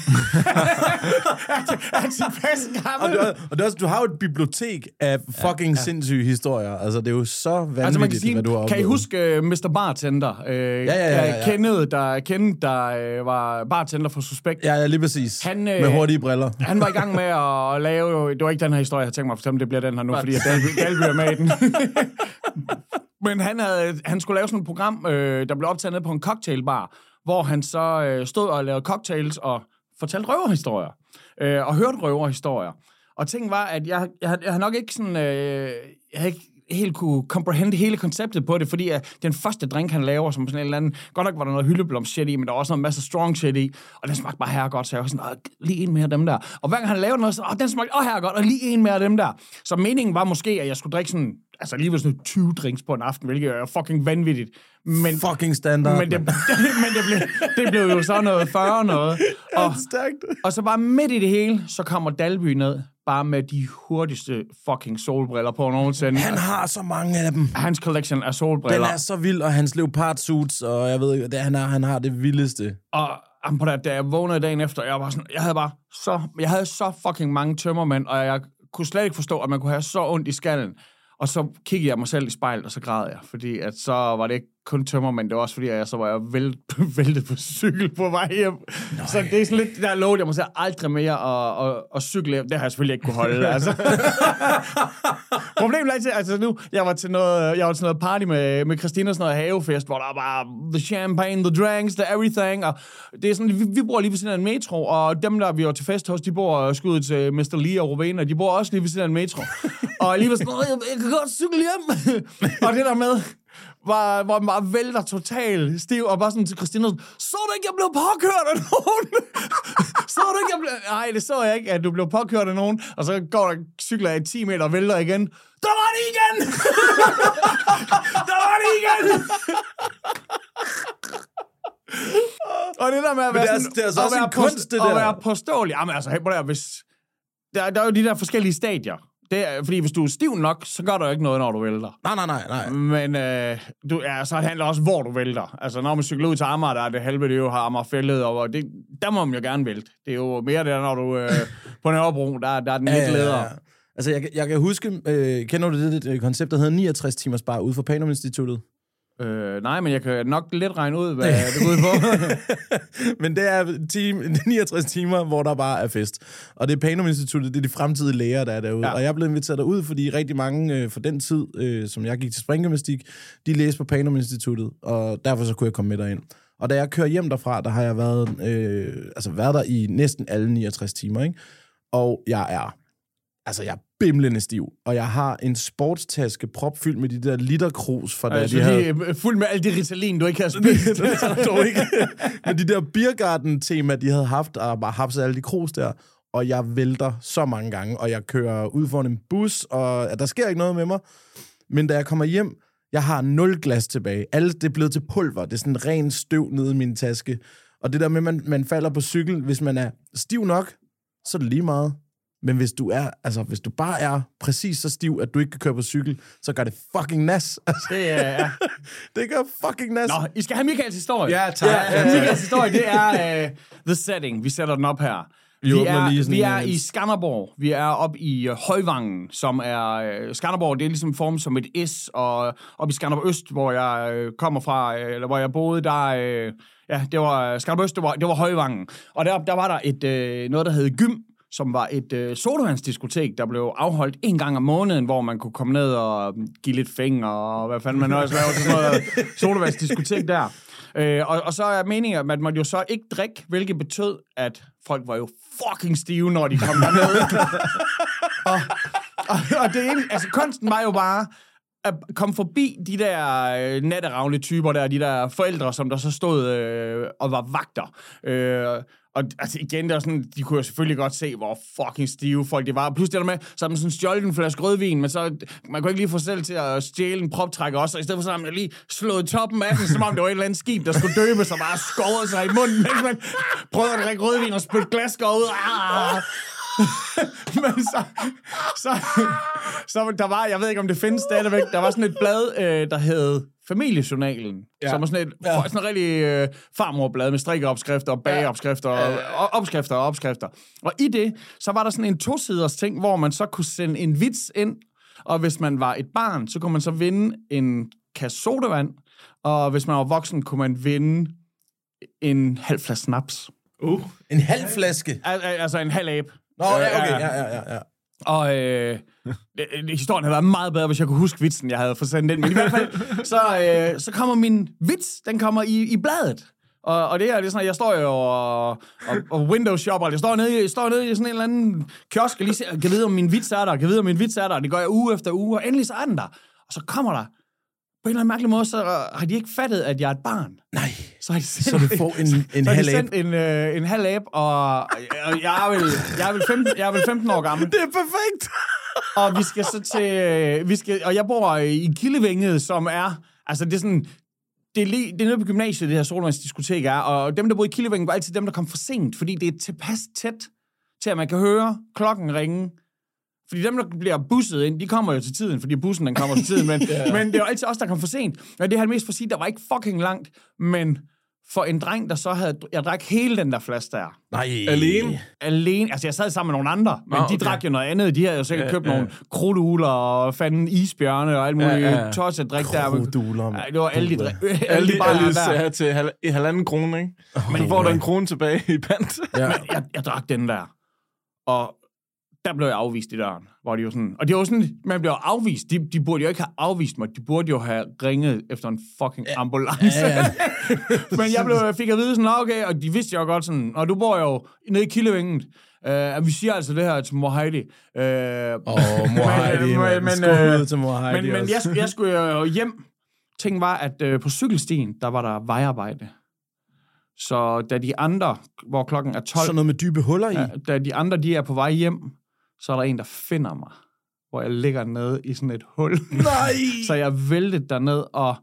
er tilpas Og, gammel. du, og det er også, du har jo et bibliotek af fucking ja, ja. sindssyge historier. Altså, det er jo så vanvittigt, Altså man kan sige, hvad du har kan I oplevet. huske uh, Mr. Bartender? Uh, ja, ja, ja, ja. Kenneth, der, Kenneth, der uh, var bartender for Suspekt. Ja, ja, lige præcis. Han, øh, med hurtige briller. Han var i gang med at lave... Det var ikke den her historie, jeg havde tænkt mig fortælle, men det bliver den her nu, fordi at Dalby, er med i den. men han, havde, han skulle lave sådan et program, øh, der blev optaget nede på en cocktailbar, hvor han så øh, stod og lavede cocktails og fortalte røverhistorier. Øh, og hørte røverhistorier. Og ting var, at jeg, jeg, havde- jeg har nok ikke sådan... Øh, jeg havde ikke helt kunne comprehende hele konceptet på det, fordi at den første drink, han laver, som sådan en eller anden, godt nok var der noget hyldeblom shit i, men der var også noget masse strong shit i, og den smagte bare her godt, så jeg var sådan, lige en mere af dem der. Og hver gang han lavede noget, så, åh, den smagte, åh, her godt, og lige en mere af dem der. Så meningen var måske, at jeg skulle drikke sådan, altså alligevel sådan 20 drinks på en aften, hvilket er fucking vanvittigt. Men, Fucking standard. men, det, men det, blev, det blev jo så noget 40 noget. Og, og så bare midt i det hele, så kommer Dalby ned, bare med de hurtigste fucking solbriller på nogensinde. Han har så mange af dem. Hans collection af Den solbriller. er så vild, og hans leopard suits, og jeg ved ikke, det, han, er, han har det vildeste. Og jamen, på det, da jeg vågnede dagen efter, jeg var sådan, jeg havde bare så, jeg havde så fucking mange tømmermænd, og jeg kunne slet ikke forstå, at man kunne have så ondt i skallen. Og så kiggede jeg mig selv i spejlet, og så græd jeg, fordi at så var det ikke kun tømmermænd, det var også fordi, at jeg så var jeg vælt, væltet på cykel på vej hjem. Nej. Så det er sådan lidt, der lovede jeg mig selv aldrig mere at, at, at cykle hjem. Det har jeg selvfølgelig ikke kunne holde, altså. Problemet er altid, altså nu, jeg var til noget, jeg var til noget party med, med Christina, sådan noget havefest, hvor der var bare the champagne, the drinks, the everything, og det er sådan, vi, vi bor lige ved siden af en metro, og dem der, vi var til fest hos, de bor skud til Mr. Lee og Rovena, de bor også lige ved siden af en metro. og alligevel sådan, "Åh, jeg, jeg kan godt cykle hjem. og det der med, var, man bare vælter totalt stiv, og bare sådan til Christina, så du ikke, jeg blev påkørt af nogen? så du ikke, jeg blev... Nej, det så jeg ikke, at du blev påkørt af nogen. Og så går der cykler jeg 10 meter og vælter igen. Der var det igen! der var det igen! og det der med at være det er- sådan, det er altså at være kunst, det at der. være påståelig. Jamen altså, hey, at høre, hvis... Der, der er jo de der forskellige stadier. Det er, fordi hvis du er stiv nok, så gør der jo ikke noget, når du vælter. Nej, nej, nej, nej. Men øh, du, ja, så handler det også, hvor du vælter. Altså, når man cykler ud til Amager, der er det halve, det jo har Amager fældet, og det, der må man jo gerne vælte. Det er jo mere det, når du øh, på Nørrebro, der, der er den lidt ledere. Altså, jeg, jeg kan huske, øh, kender du det, det, det koncept, der hedder 69 timers bar ude for Panum Instituttet? Øh, nej, men jeg kan nok lidt regne ud, hvad det går ud på. Men det er time, 69 timer, hvor der bare er fest. Og det er Panum Instituttet, det er de fremtidige læger, der er derude. Ja. Og jeg blev inviteret derud, fordi rigtig mange øh, for den tid, øh, som jeg gik til springgymnastik, de læste på Panum Instituttet, og derfor så kunne jeg komme med derind. Og da jeg kører hjem derfra, der har jeg været, øh, altså været der i næsten alle 69 timer, ikke? Og jeg er, altså jeg er bimlende stiv, og jeg har en sportstaske propfyldt med de der literkrus fra da Altså, de havde... øh, fuld med alt det Ritalin, du ikke har spist. det er der dog ikke. Men de der Biergarten-tema, de havde haft, og bare haft alle de krus der, og jeg vælter så mange gange, og jeg kører ud foran en bus, og ja, der sker ikke noget med mig. Men da jeg kommer hjem, jeg har nul glas tilbage. Alt det er blevet til pulver. Det er sådan ren støv nede i min taske. Og det der med, at man, man falder på cykel, hvis man er stiv nok, så er det lige meget. Men hvis du er, altså hvis du bare er præcis så stiv, at du ikke kan køre på cykel, så gør det fucking nas. Altså, Det er, ja. det gør fucking nas. Nå, I skal have Michaels historie. Ja, tak. Ja, ja, Michaels historie, det er uh, the setting. Vi sætter den op her. Vi Vi er, lige sådan vi er i Skanderborg. Vi er op i uh, Højvangen, som er... Uh, Skanderborg, det er ligesom formet som et S, og op i Skanderborg Øst, hvor jeg uh, kommer fra, uh, eller hvor jeg boede, der... Uh, ja, det var Skanderborg Øst, det var, det var Højvangen. Og der, der var der et, noget, der hed Gym, som var et øh, sodavandsdiskotek, der blev afholdt en gang om måneden, hvor man kunne komme ned og give lidt fæng, og hvad fanden man også laver sådan noget sodavandsdiskotek der. Øh, og, og så er meningen, at man måtte jo så ikke drikke, hvilket betød, at folk var jo fucking stive, når de kom derned. og, og, og det ene, altså kunsten var jo bare at komme forbi de der øh, natteravne typer der, de der forældre, som der så stod øh, og var vagter. Øh, og altså igen, det var sådan, de kunne jo selvfølgelig godt se, hvor fucking stive folk det var. Plus det der med, så man sådan stjålet en flaske rødvin, men så, man kunne ikke lige få sig selv til at stjæle en proptrækker også, og i stedet for så har man lige slået toppen af den, som om det var et eller andet skib, der skulle døbe sig, bare skåret sig i munden, mens man prøvede at drikke rødvin og spytte glasskår ud. Ah! Men så, så, så der var, jeg ved ikke om det findes stadigvæk, der var sådan et blad, øh, der hed Familiejournalen, ja. som var sådan et ja. sådan et rigtig øh, farmorblad med strikkeopskrifter og bageopskrifter og, og opskrifter og opskrifter. Og i det, så var der sådan en tosiders ting, hvor man så kunne sende en vits ind, og hvis man var et barn, så kunne man så vinde en kasse sodavand, og hvis man var voksen, kunne man vinde en halv flaske snaps. En halv flaske. Al- al- altså en halv abe. Nå, ja, okay. Ja, ja, ja, ja. Og øh, historien havde været meget bedre, hvis jeg kunne huske vitsen, jeg havde fået sendt ind. Men i hvert fald, så, øh, så kommer min vits, den kommer i, i bladet. Og, og det her, det er sådan, at jeg står jo og, og, og window shopper. Jeg står nede, jeg står nede i sådan en eller anden kiosk, og lige ser, kan vide, om min vits er der, kan vide, om min vits er der. Det gør jeg uge efter uge, og endelig så er den der. Og så kommer der, på en eller anden mærkelig måde, så har de ikke fattet, at jeg er et barn. Nej. Så har de sendt, Så du får en, en de halv sendt en, øh, en halv abe, og, og jeg, er vel, jeg, er vel 15, jeg er vel 15 år gammel. Det er perfekt. Og vi skal så til... Vi skal, og jeg bor i Kildevinget, som er... Altså, det er sådan... Det er, lige, det er nede på gymnasiet, det her Solvandsdiskotek er, og dem, der boede i Kildevinget, var altid dem, der kom for sent, fordi det er tilpas tæt til, at man kan høre klokken ringe. Fordi dem, der bliver busset ind, de kommer jo til tiden, fordi bussen den kommer til tiden, men, ja. men det er jo altid os, der kommer for sent. Og det har mest for at sige, der var ikke fucking langt, men for en dreng, der så havde... Jeg drak hele den der flaske der Nej. Alene? alene. Altså, jeg sad sammen med nogle andre, men Nå, de okay. drak jo noget andet. De havde jo sikkert Ja, købt ja. nogle krudtugler og fanden isbjørne og alt muligt Ja, ja, tosset drik der. Kruduler, Ja, det var alle de, drik, alle de de, bare de der. til hal- i halvanden krone, ikke? Men så får du en krone tilbage i pant. Ja. Men jeg, jeg drak den der. Og der blev jeg afvist i døren. Hvor de jo sådan, og det var sådan, man blev afvist. De, de burde jo ikke have afvist mig. De burde jo have ringet efter en fucking ambulance. Ja, ja. Men jeg blev, fik at vide sådan, "Nå, okay, og de vidste jo godt sådan, og du bor jo nede i Kildevinget. Uh, vi siger altså det her til mor Heidi. Uh, Åh, oh, mor Heidi, men- men, øh, til mor Heidi men, men jeg, jeg skulle jo hjem. Ting var, at øh, på cykelstien, der var der vejarbejde. Så da de andre, hvor klokken er 12, Sådan noget med dybe huller i. ja, da de andre de er på vej hjem, så er der en, der finder mig, hvor jeg ligger nede i sådan et hul. Nej! så jeg væltede derned og,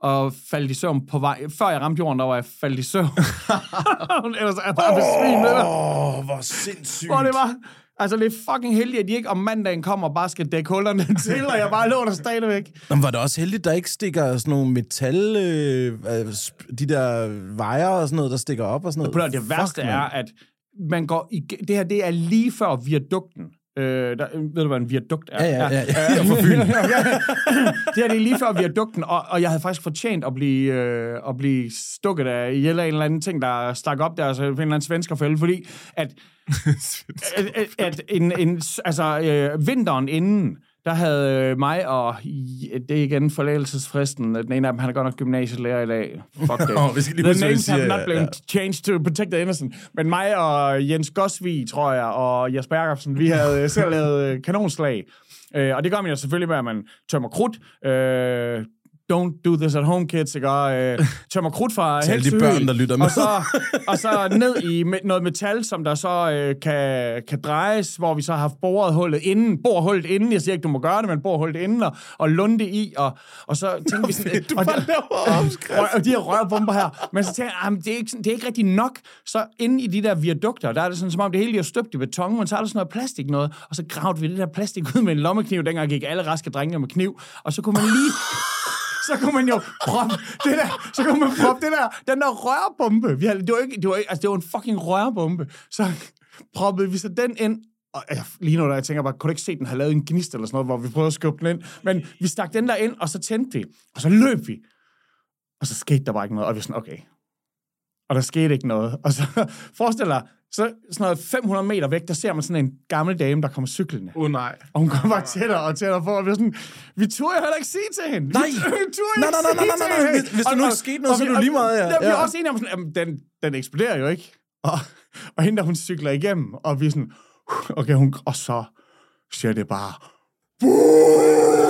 og faldt i søvn på vej. Før jeg ramte jorden, der var jeg faldt i søvn. Ellers er jeg bare besvimet. Åh, oh, hvor sindssygt. Hvor det var... Altså, det er fucking heldigt, at de ikke om mandagen kommer og bare skal dække hullerne til, og jeg bare lå der stadigvæk. Men var det også heldigt, der ikke stikker sådan nogle metal... Øh, øh, de der vejer og sådan noget, der stikker op og sådan noget? At høre, det værste Fuck, er, at man går i, det her, det er lige før viadukten. Øh, der, ved du, hvad en viadukt er? Ja, ja, ja. ja. Fra Fyn. det her det er lige før viadukten, og, og jeg havde faktisk fortjent at blive, øh, at blive stukket af ihjel af en eller anden ting, der stak op der, altså en eller anden svenskerfælde, fordi at, at, at, at en, en, altså, øh, vinteren inden, der havde øh, mig og... Det er igen forlægelsesfristen. Den ene af dem, han er godt nok gymnasielærer i dag. Fuck det. Åh, vi skal lige The names have not been ja. changed to protect the innocent. Men mig og Jens Gosvig, tror jeg, og Jesper Jacobsen, vi havde øh, selv lavet øh, kanonslag. Øh, og det gør man jo selvfølgelig med, at man tømmer krudt. Øh, don't do this at home, kids, ikke? Og, øh, tømmer krudt fra Til de børn, der lytter med. Og så, og så ned i me- noget metal, som der så øh, kan, kan drejes, hvor vi så har haft boret hullet inden, borhullet inden, jeg siger ikke, du må gøre det, men borhullet inden, og, og lunde i, og, og så tænker vi sådan... Du og, bare laver og, de her rørbomber her. Men så tænker jeg, jamen, det, er ikke, sådan- det er ikke rigtig nok. Så inde i de der viadukter, der er det sådan, som om det hele er støbt i beton, men så er der sådan noget plastik noget, og så gravede vi det der plastik ud med en lommekniv, dengang gik alle raske drenge med kniv, og så kunne man lige så kunne man jo proppe det der, så kunne man proppe det der, den der rørbombe. Vi havde, det var ikke, det var ikke, altså det var en fucking rørbombe. Så proppede vi så den ind, og jeg, lige nu, der jeg tænker bare, kunne du ikke se, den har lavet en gnist eller sådan noget, hvor vi prøvede at skubbe den ind. Men vi stak den der ind, og så tændte vi, og så løb vi. Og så skete der bare ikke noget, og vi var sådan, okay. Og der skete ikke noget. Og så forestil dig, så sådan noget 500 meter væk, der ser man sådan en gammel dame, der kommer cyklende. Åh oh, nej. Og hun kommer bare tættere og tættere på, og vi er sådan, vi turde jo heller ikke sige til hende. Nej. Vi turde Nej, ikke nej, nej, nej, nej, nej. hende. Hvis- hvis der nu ikke skete noget, og så er det lige meget, ja. Der, vi er også enige om sådan, jamen, den, den eksploderer jo ikke. Og, og hende der, hun cykler igennem, og vi er sådan, okay, hun, og så siger det bare, boom!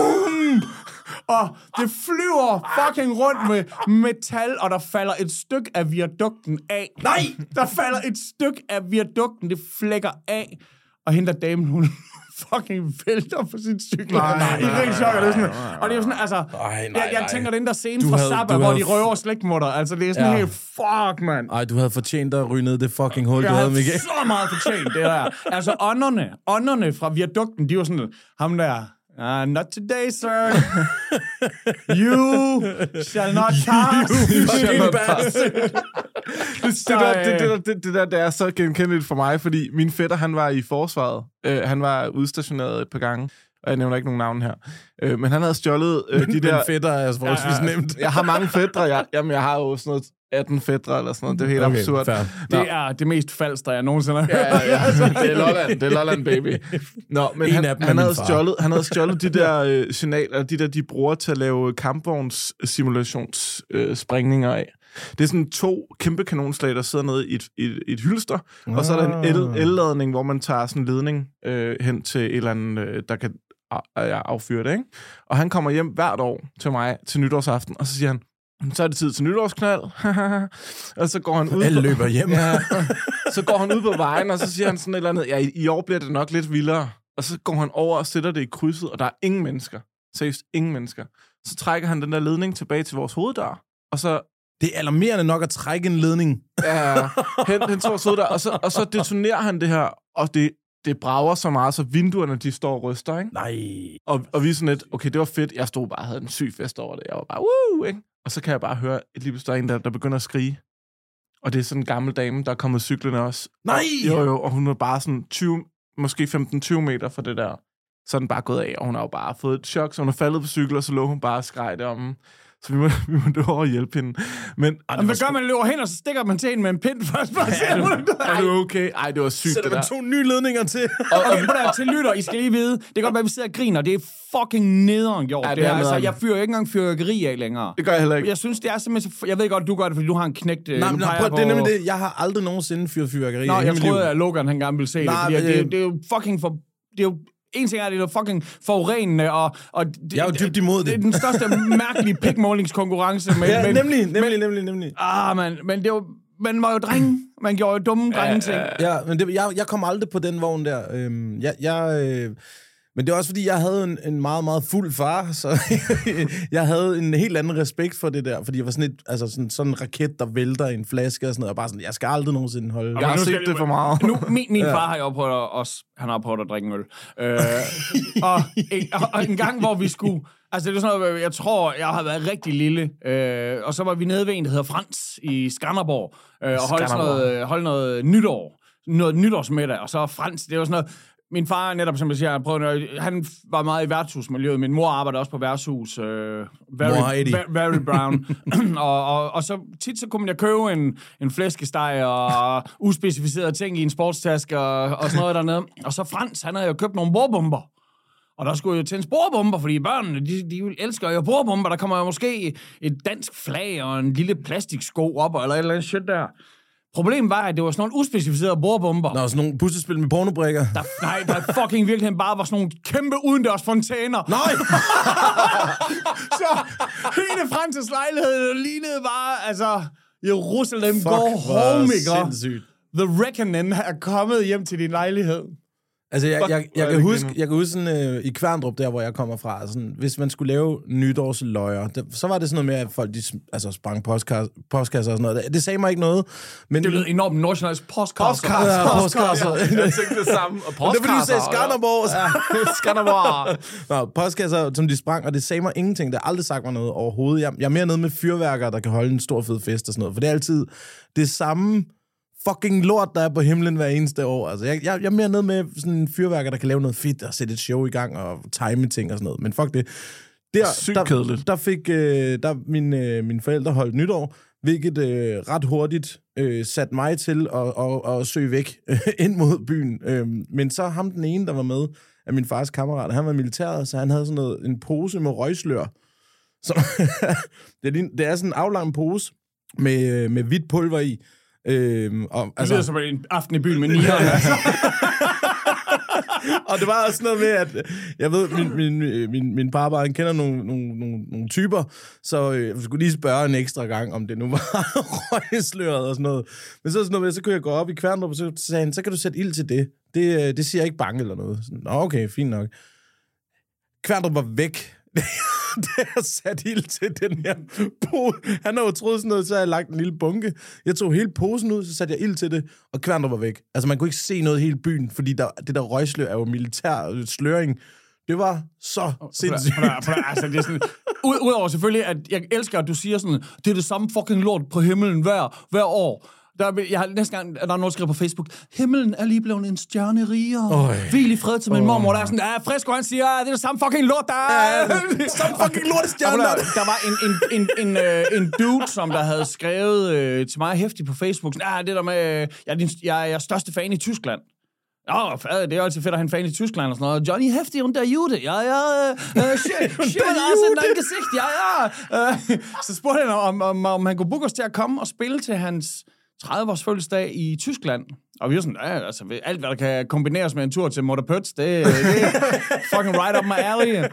Og det flyver fucking rundt med metal, og der falder et stykke af viadukten af. Nej! Der falder et stykke af viadukten, det flækker af. Og hende der damen, hun fucking vælter på sin cykel. Nej, nej, ren nej, chok, det er sådan, nej, nej, og det er jo sådan, altså, nej, jeg, nej, jeg nej. tænker, den der scene Du fra havde- Zappa, hvor havde de røver slægtmutter, altså det er sådan Ja. helt, fuck, mand. Ej, du havde fortjent at ryge ned det fucking hul, Jeg du havde, havde Michael. så meget fortjent, det der. Altså, ånderne, ånderne fra viadukten, de var sådan, ham der, Uh, not today, sir. you shall not pass. Fucking bastard. Det, det, der, det, det, der, det, det der, det er så genkendeligt for mig, fordi min fætter, han var i forsvaret. Øh, han var udstationeret et par gange, og jeg nævner ikke nogen navn her. Øh, men han havde stjålet øh, de De der... der fætter er altså forholdsvis Ja, ja. nemt. Jeg har mange fædre. Jeg, jamen, jeg har jo sådan noget 18 fædre eller sådan noget. Det er helt Okay, absurd. fair. Det er det mest falske, jeg nogensinde har hørt. Ja, ja, ja. Det er Lolland, det er Lolland, baby. Nå, men En han, af dem han, havde stjålet, han havde stjålet de der øh, signaler, de der, de bruger til at lave kampvogns-simulationsspringninger øh, af. Det er sådan to kæmpe kanonslag, der sidder nede i et, i et, et hylster, ah. og så er der en el, elladning, hvor man tager sådan en ledning øh, hen til et eller andet, øh, der kan af- ja, affyre det, ikke? Og han kommer hjem hvert år til mig til nytårsaften, og så siger han, så er det tid til nytårsknald. og så går han ud Alle på- løber hjem. Ja. Så går han ud på vejen, og så siger han sådan et eller andet, ja, i, i år bliver det nok lidt vildere. Og så går han over og sætter det i krydset, og der er ingen mennesker. Seriøst, ingen mennesker. Så trækker han den der ledning tilbage til vores hoveddør, og så Det er alarmerende nok at trække en ledning. ja, hen, hen til vores hoveddør, og så, og så detonerer han det her, og det, det brager så meget, så vinduerne de står og ryster, ikke? Nej. Og, og vi er sådan lidt, okay, det var fedt. Jeg stod bare og havde en syg fest over det. Jeg var bare, woo, ikke? Og så kan jeg bare høre, et lige pludselig en, der, der begynder at skrige. Og det er sådan en gammel dame, der er kommet cyklerne også. Nej! Og, jo, jo, og hun er bare sådan 20, måske 15-20 meter fra det der. Så er den bare gået af, og hun har jo bare fået et chok, så hun er faldet på cykel, og så lå hun bare og skreg deromme. Så vi må, vi må over og hjælpe hende. Men Men hvad gør man? Løber hen, og så stikker man til hende med en pind først. Bare ja, er du okay? Ej, det var sygt, Sætter det man der. to nye ledninger til. Og, og prøv at til lytter, I skal lige vide, det kan godt være, at vi sidder og griner, det er fucking nederen gjort. Ja, det det er er, altså, jeg fyrer ikke engang fyrværkeri af længere. Det gør jeg heller ikke. Jeg synes, det er simpelthen så... Jeg ved godt, du gør det, fordi du har en knægt... øh, Nej, men prøv, jeg det er nemlig det. Jeg har aldrig nogensinde fyret fyrværkeri. Nå, jeg troede, at Logan han gerne ville se Nej, det, fordi det, det, er jo fucking for... Det er jo en ting er, at det er fucking forurenende, og, og det, Jeg er jo dybt imod det. Det er den største mærkelige pikmålingskonkurrence. Men, Ja, men, nemlig, nemlig, nemlig, nemlig. Ah, man, men det var, man var jo drenge. Man gjorde jo dumme drenge ting. Ja, men det, jeg, jeg kom aldrig på den vogn der. Øhm, jeg, jeg, øh, men det er også fordi, jeg havde en, en meget, meget fuld far, så jeg havde en helt anden respekt for det der, fordi jeg var sådan, et, altså sådan, sådan en raket, der vælter i en flaske og sådan noget, og bare sådan, jeg skal aldrig nogensinde holde. Jeg har nu skal set det- for meget. Nu, min, min far har jo at, også, han har prøvet at drikke en øl. Øh, og, en, og, og en gang, hvor vi skulle, altså det er sådan noget, jeg tror, jeg har været rigtig lille, øh, og så var vi nede ved en, der hedder Frans i Skanderborg, øh, og holdt, sådan noget, holdt noget nytår, noget nytårsmiddag, og så Frans, det var sådan noget, min far netop, som jeg siger, han, prøvede, han var meget i værtshusmiljøet. Min mor arbejder også på værtshus. Øh, very, very, very brown. og, og, og, så tit så kunne jo købe en, en flæskesteg og uspecificerede ting i en sportstaske og, og sådan noget dernede. Og så Frans, han havde jo købt nogle bordbomber. Og der skulle jo tændes bordbomber, fordi børnene, de, de elsker jo bordbomber. Der kommer jo måske et dansk flag og en lille plastiksko op, eller et eller andet shit der. Problemet var, at det var sådan nogle uspecificerede bordbomber. Nå, sådan nogle puslespil med pornobrikker. Der, nej, der fucking virkelig bare var sådan nogle kæmpe udendørs fontæner. Nej! Så hele Frances lejlighed lignede bare, altså, Jerusalem Fuck, går home, ikke? The Reckoning er kommet hjem til din lejlighed. Altså, jeg, jeg, jeg, er kan huske, jeg kan huske sådan, øh, i Kværndrup, der hvor jeg kommer fra, sådan, hvis man skulle lave nytårsløjer, det, så var det sådan noget med, at folk de, altså, sprang postkasser, postkasser og sådan noget. Det, det sagde mig ikke noget. Men, Det lød enormt nordsjællandsk postkasser. Ja, postkasser. Jeg tænkte det samme. Og Men det fordi, du sagde Skanderborg. Ja, Skanderborg. Nå, postkasser, som de sprang, og det sagde mig ingenting. Det har aldrig sagt mig noget overhovedet. Jeg, jeg er mere nede med fyrværkere, der kan holde en stor fed fest og sådan noget. For det er altid det samme fucking lort, der er på himlen hver eneste år. Altså, jeg, jeg, jeg er mere nede med sådan en fyrværker, der kan lave noget fedt og sætte et show i gang og time ting og sådan noget. Men fuck det. Der, Sygt der, kedeligt. Der fik øh, der mine, øh, mine forældre holdt nytår, hvilket øh, ret hurtigt øh, satte mig til at, at, at søge væk ind mod byen. Øh, men så ham den ene, der var med, af min fars kammerat, han var militæret, så han havde sådan noget, en pose med røgslør. Så, det, er, det er sådan en aflang pose med, øh, med hvidt pulver i. Øh, og, Det lyder som en aften i byen med nieren. altså. og det var også noget med, at jeg ved, min, min, min, min pappa, han kender nogle, nogle, nogle, nogle typer, så øh, jeg skulle lige spørge en ekstra gang, om det nu var røgsløret og sådan noget. Men så, sådan noget med, så kunne jeg gå op i Kværndrup, og så sagde han, så kan du sætte ild til det. Det, øh, det siger jeg ikke bange eller noget. Sådan, Nå, okay, fint nok. Kværndrup var væk. det har sat ild til den her pose. Han har jo troet sådan noget, så jeg lagt en lille bunke. Jeg tog hele posen ud, så satte jeg ild til det, og Kværndrup var væk. Altså, man kunne ikke se noget i hele byen, fordi der, det der røgslør er jo militær øh, sløring. Det var så sindssygt. Prøv Altså, det er sådan, ud, udover selvfølgelig, at jeg elsker, at du siger sådan, det er det samme fucking lort på himlen hver, hver år. Der, er- jeg har næste gang, der er nogen, der skriver på Facebook, himlen er lige blevet en stjerne rigere. Øj. Hvil i fred til min mormor. Der er sådan, ja, Frisco, han siger, det er det samme fucking lort, der er. Samme fucking lortestjerne, Der, der. der var en, en, en, en, øh, en dude, som der havde skrevet øh, til mig hæftigt på Facebook, sådan, ah, det der med, øh, jeg, er din, jeg, er- jeg er største fan i Tyskland. Fader, det er altid fedt at have en fan i Tyskland og sådan noget. Johnny Hefti und der Jude. Ja, ja. Øh, shit, shit, altså, dein Gesicht. Ja, ja. Øh, så spurgte han, om, om, om han kunne booke os til at komme og spille til hans 30-års fødselsdag i Tyskland. Og vi var sådan, ja, altså, alt hvad der kan kombineres med en tur til Motorpøts, det, det er fucking right up my alley.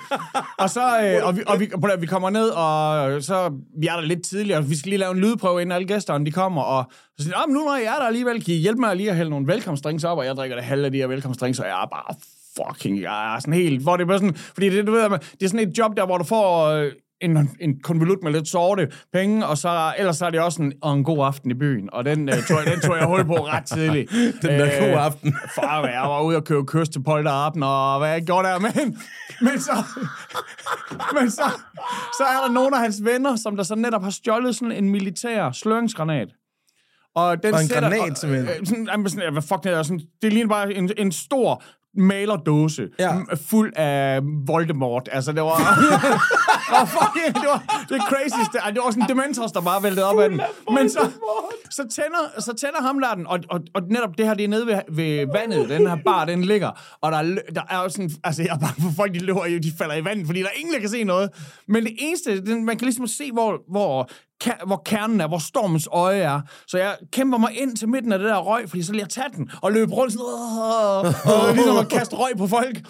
Og så, øh, og, vi, og vi, vi kommer ned, og så, vi er der lidt tidligere, vi skal lige lave en lydprøve, inden alle gæsterne, de kommer, og så siger oh, nu når jeg er der alligevel, kan I hjælpe mig lige at hælde nogle velkomstdrinks op, og jeg drikker det halve af de her velkomstdrinks, og jeg er bare fucking, jeg er sådan helt, hvor det er bare sådan, fordi det, du ved, det er sådan et job der, hvor du får øh, en, en konvolut med lidt sorte penge, og så, ellers så er det også en, og en god aften i byen, og den, øh, tog, jeg- den tog jeg hul på ret tidligt. Den der gode aften. Far, jeg var ude og købe kyst til polterappen, og hvad jeg gjorde der, men, men så, men så, så er der nogle af hans venner, som der så netop har stjålet sådan en militær sløringsgranat. Og, den Og en sætter, granat, simpelthen. øh, sådan, jamen, sådan, hvad fuck det er, sådan, det ligner bare en, en stor malerdåse Ja. fuld af Voldemort. Altså, det var... oh, fuck, det var det crazyste. Det var sådan en Dementors, der bare væltede op af den. Men så, så, tænder, så tænder ham der den, og, og, og netop det her, det er nede ved, ved vandet. Den her bar, den ligger. Og der, er der er jo sådan... Altså, jeg er bange for folk, de løber, de falder i vandet, fordi der er ingen, der kan se noget. Men det eneste, den, man kan ligesom se, hvor, hvor hvor kernen er, hvor stormens øje er. Så jeg kæmper mig ind til midten af det der røg, fordi så vil jeg tage den og løbe rundt sådan, og, og ligesom at kaste røg på folk.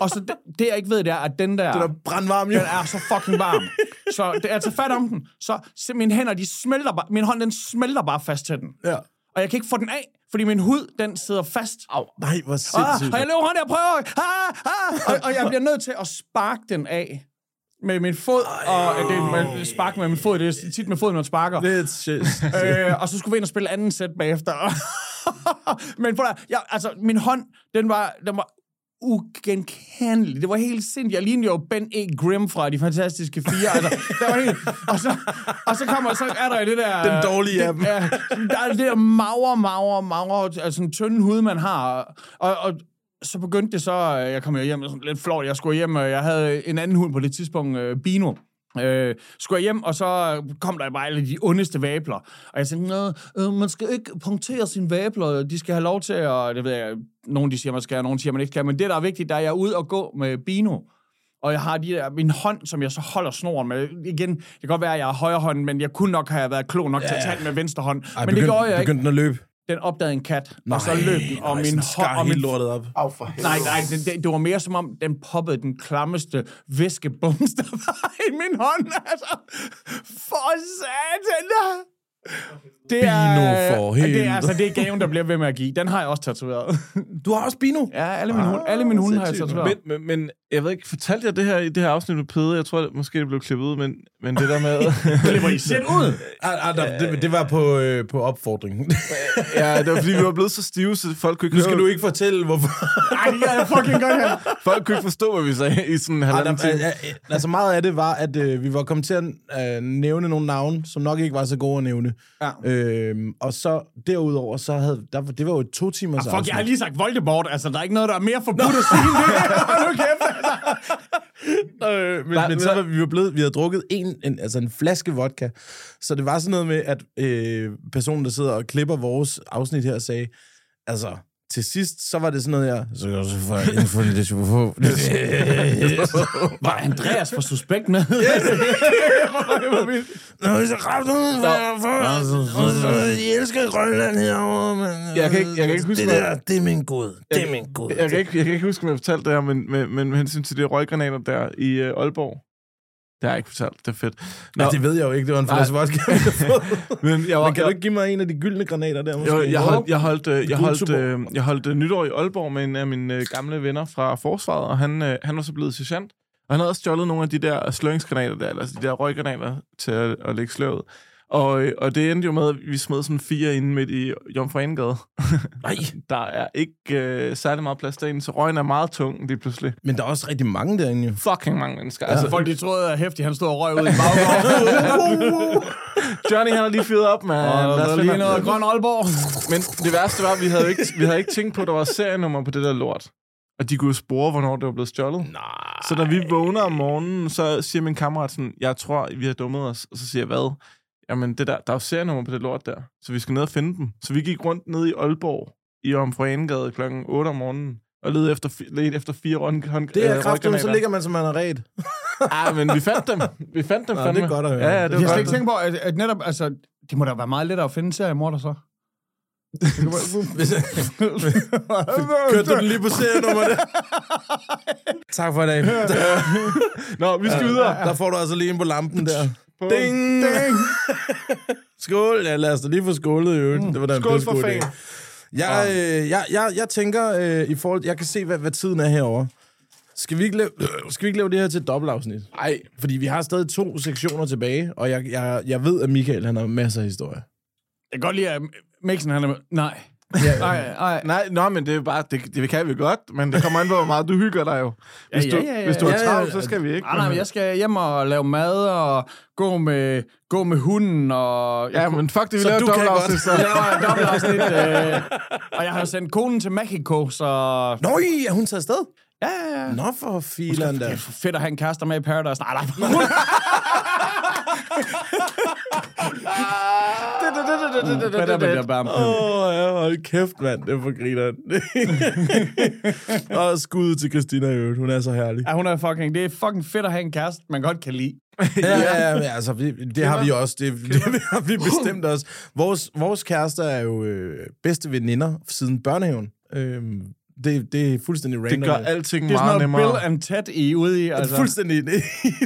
Og så det, det jeg ikke ved, det er, at den der, Den er brandvarm, jo. den er så fucking varm. Så det, jeg tager fat om den, så se, mine hænder, de smelter bare, min hånd, den smelter bare fast til den. Ja. Og jeg kan ikke få den af, fordi min hud, den sidder fast. Au. Nej, hvor Ah, sindssygt. og jeg løber rundt og prøver, ah, ah, og, og jeg bliver nødt til at sparke den af med min fod, og øh, det med, spark med min fod, det er tit med foden, man sparker. Det er shit. Øh, og så skulle vi ind og spille anden sæt bagefter. Men for der, jeg, altså, min hånd, den var, den var ugenkendelig. Det var helt sindssygt. Jeg lignede jo Ben E. Grimm fra De Fantastiske Fire. Altså, det var helt, og, så, og så kommer så er der det der... Den dårlige af dem. det, ja, der er det der magre, magre, magre, altså en tynd hud, man har. Og, og så begyndte det så, jeg kom hjem sådan lidt flot, jeg skulle hjem, og jeg havde en anden hund på det tidspunkt, øh, Bino. Øh, skulle jeg hjem, og så kom der bare alle de ondeste vabler. Og jeg sagde, Nå, øh, man skal ikke punktere sine vabler, de skal have lov til at, det ved jeg, nogen de siger, man skal, og nogen siger, man ikke skal, men det, der er vigtigt, der er jeg er ude og gå med Bino, og jeg har de der, min hånd, som jeg så holder snoren med. Igen, det kan godt være, at jeg er højre hånd, men jeg kunne nok have været klog nok ja. til at tage den med venstre hånd. Ej, men det gjorde jeg ikke. Begyndte den at løbe? Den opdagede en kat, Nej, og så løb den, og nej, min hånd... Og min, lortet op. Au for nej, nej, det, det, det, var mere som om, den poppede den klammeste væskebums, der var i min hånd. Altså, for satan. Det er, Bino for det helvede. er, altså, det er gaven, der bliver ved med at give. Den har jeg også tatoveret. Du har også Bino? ja, alle mine, hunde, alle mine hunde har jeg tatoveret. Men, men, men jeg ved ikke, fortalte jeg det her i det her afsnit med Pede? Jeg tror, at måske det blev klippet ud, men, men det der med... Klipper I selv ud? Ah, ah, der, det, det var på, øh, på opfordring. ja, det var fordi, vi var blevet så stive, så folk kunne ikke, Nu skal du ikke fortælle, hvorfor. Ej, det gør jeg fucking godt her. folk kunne ikke forstå, hvad vi sagde i sådan en Ah, halvanden time. ah, ah, altså meget af det var, at øh, vi var kommet til at øh, nævne nogle navne, som nok ikke var så gode at nævne. Ja. Øhm, og så derudover, så havde, der, det var jo et to timers Fuck, jeg har lige sagt Voldemort. Altså, der er ikke noget, der er mere forbudt at sige det. Øh, men, Nej, men så der- var vi jo blevet, vi havde drukket en, en, altså en flaske vodka. Så det var sådan noget med, at øh, personen, der sidder og klipper vores afsnit her, sagde, altså, til sidst, så var det sådan noget, jeg... Så kan du så få info lidt på. Var Andreas for suspekt med? Nå, vi så kraftigt for... Jeg elsker Grønland herovre, men... Jeg kan ikke- jeg kan ikke huske det der, det er min gud. Det er min gud. Jeg kan, ikke, jeg kan ikke huske, om jeg fortalte det her, men, men, men med hensyn til de røggranater der i øh, Aalborg. Det har jeg ikke fortalt. Det er fedt. Nå, Ja, det ved jeg jo ikke. Det var en flaske vodka, men jeg var, Men kan du jeg, ikke give mig en af de gyldne granater der, måske? jo, jeg holdt, jeg holdt, øh, jeg holdt, Guldtuborg. øh, jeg holdt øh, nytår i Aalborg med en af mine øh, gamle venner fra forsvaret, og han, øh, han var så blevet sergeant. Og han havde også stjålet nogle af de der sløringsgranater der, altså de der røggranater til at, at lægge sløvet. Og, og det endte jo med, at vi smed sådan fire inde midt i Jomfru Anegade. Nej, Der er ikke øh, særlig meget plads derinde, så røgen er meget tung lige pludselig. men der er også rigtig mange derinde, jo. Fucking mange mennesker. Altså, Altså, folk de troede, at Hæftig han stod og røg ud i baggården. Johnny han har lige fyret op, man. og der er lige noget grøn Aalborg. Men det værste var, at vi havde ikke, vi havde ikke tænkt på, at der var serienummer på det der lort. Og de kunne spore, hvornår det var blevet stjålet. Nej. Så da vi vågner om morgenen, så siger min kammerat sådan, jeg tror, vi har dummet os. Og så siger jeg, hvad? Jamen, det der, der er jo serienummer på det lort der. Så vi skal ned og finde dem. Så vi gik rundt ned i Aalborg, i Omfru Anegade klokken 8 om morgenen, og ledte efter, ledte efter fire hånd, hånd, Det er øh, kraftigt, så ligger man som man er ret. Ja, men vi fandt dem. Vi fandt dem Nå, fandme. det er godt at høre. Ja, ja, det Jeg har godt. ikke tænkt på, at, at netop, altså, det må da være meget lettere at finde seriemorder så. Kørte du den lige på serienummer der? tak for i dag. Nå, vi skal videre. Der får du altså lige en på lampen der. På- Ding! Skål! Ja, lad os da lige få skålet i øvrigt. Det var da en Skål for fan. Jeg, øh, jeg, jeg, jeg tænker, øh, i forhold, jeg kan se, hvad, hvad tiden er herovre. Skal vi ikke lave, skal vi ikke lave det her til et dobbeltafsnit? Nej. Fordi vi har stadig to sektioner tilbage, og jeg, jeg, jeg ved, at Michael han har masser af historie. Jeg kan godt lide, at Mixen han er... Nej. Nej, nej. Nej, nå, men det er bare, det, det kan vi godt, men det kommer an på, hvor meget du hygger dig jo. Hvis, Ja, du, ja, ja, ja. hvis du er Ja, ja, travlt, ja. så skal vi ikke. Nej, nej, men jeg skal hjem og lave mad og gå med, gå med hunden og... Ja, men fuck det, vi Så laver du kan dobbeltafsnit, godt. så. Jeg laver øh, og jeg har sendt konen til Mexico, så... Nå, er hun taget afsted? Ja, ja, ja. Nå, for filan er fedt at have en kæreste med i Paradise. Nej, nej. Åh, oh, ja, hold kæft, mand. Det er for grineren. og skud til Christina i øvrigt. Hun er så herlig. Ja, hun er fucking... Det er fucking fedt at have en kæreste, man godt kan lide. Ja, ja, ja, altså, vi, det har vi også. Det, det har vi bestemt også. Vores, vores kærester er jo øh, bedste veninder siden børnehaven. Øhm, det, det er fuldstændig random. Det gør alting Det er meget sådan noget nemmere. Bill and Ted I er ude i, Altså. Fuldstændig. Det,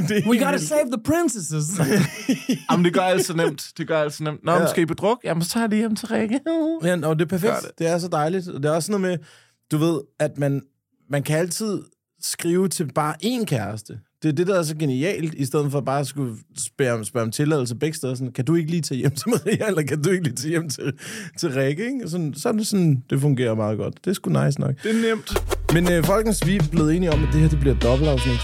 det, We gotta save the princesses. Jamen, det gør alt så nemt. Det gør alt så nemt. Nå, Ja. skal I på druk? Jamen, så tager jeg lige hjem til Rikke. Ja, og det er perfekt. Det. det. det er så dejligt. Og det er også sådan noget med, du ved, at man, man kan altid skrive til bare én kæreste. Det er det, der er så genialt, i stedet for bare at skulle spørge, spørge om tilladelse begge steder. Sådan, kan du ikke lige tage hjem til Maria, eller kan du ikke lige tage hjem til, til Rikke? Ikke? Sådan, så er det sådan, det fungerer meget godt. Det er sgu nice nok. Det er nemt. Men øh, folkens, vi er blevet enige om, at det her det bliver et dobbeltafsnit.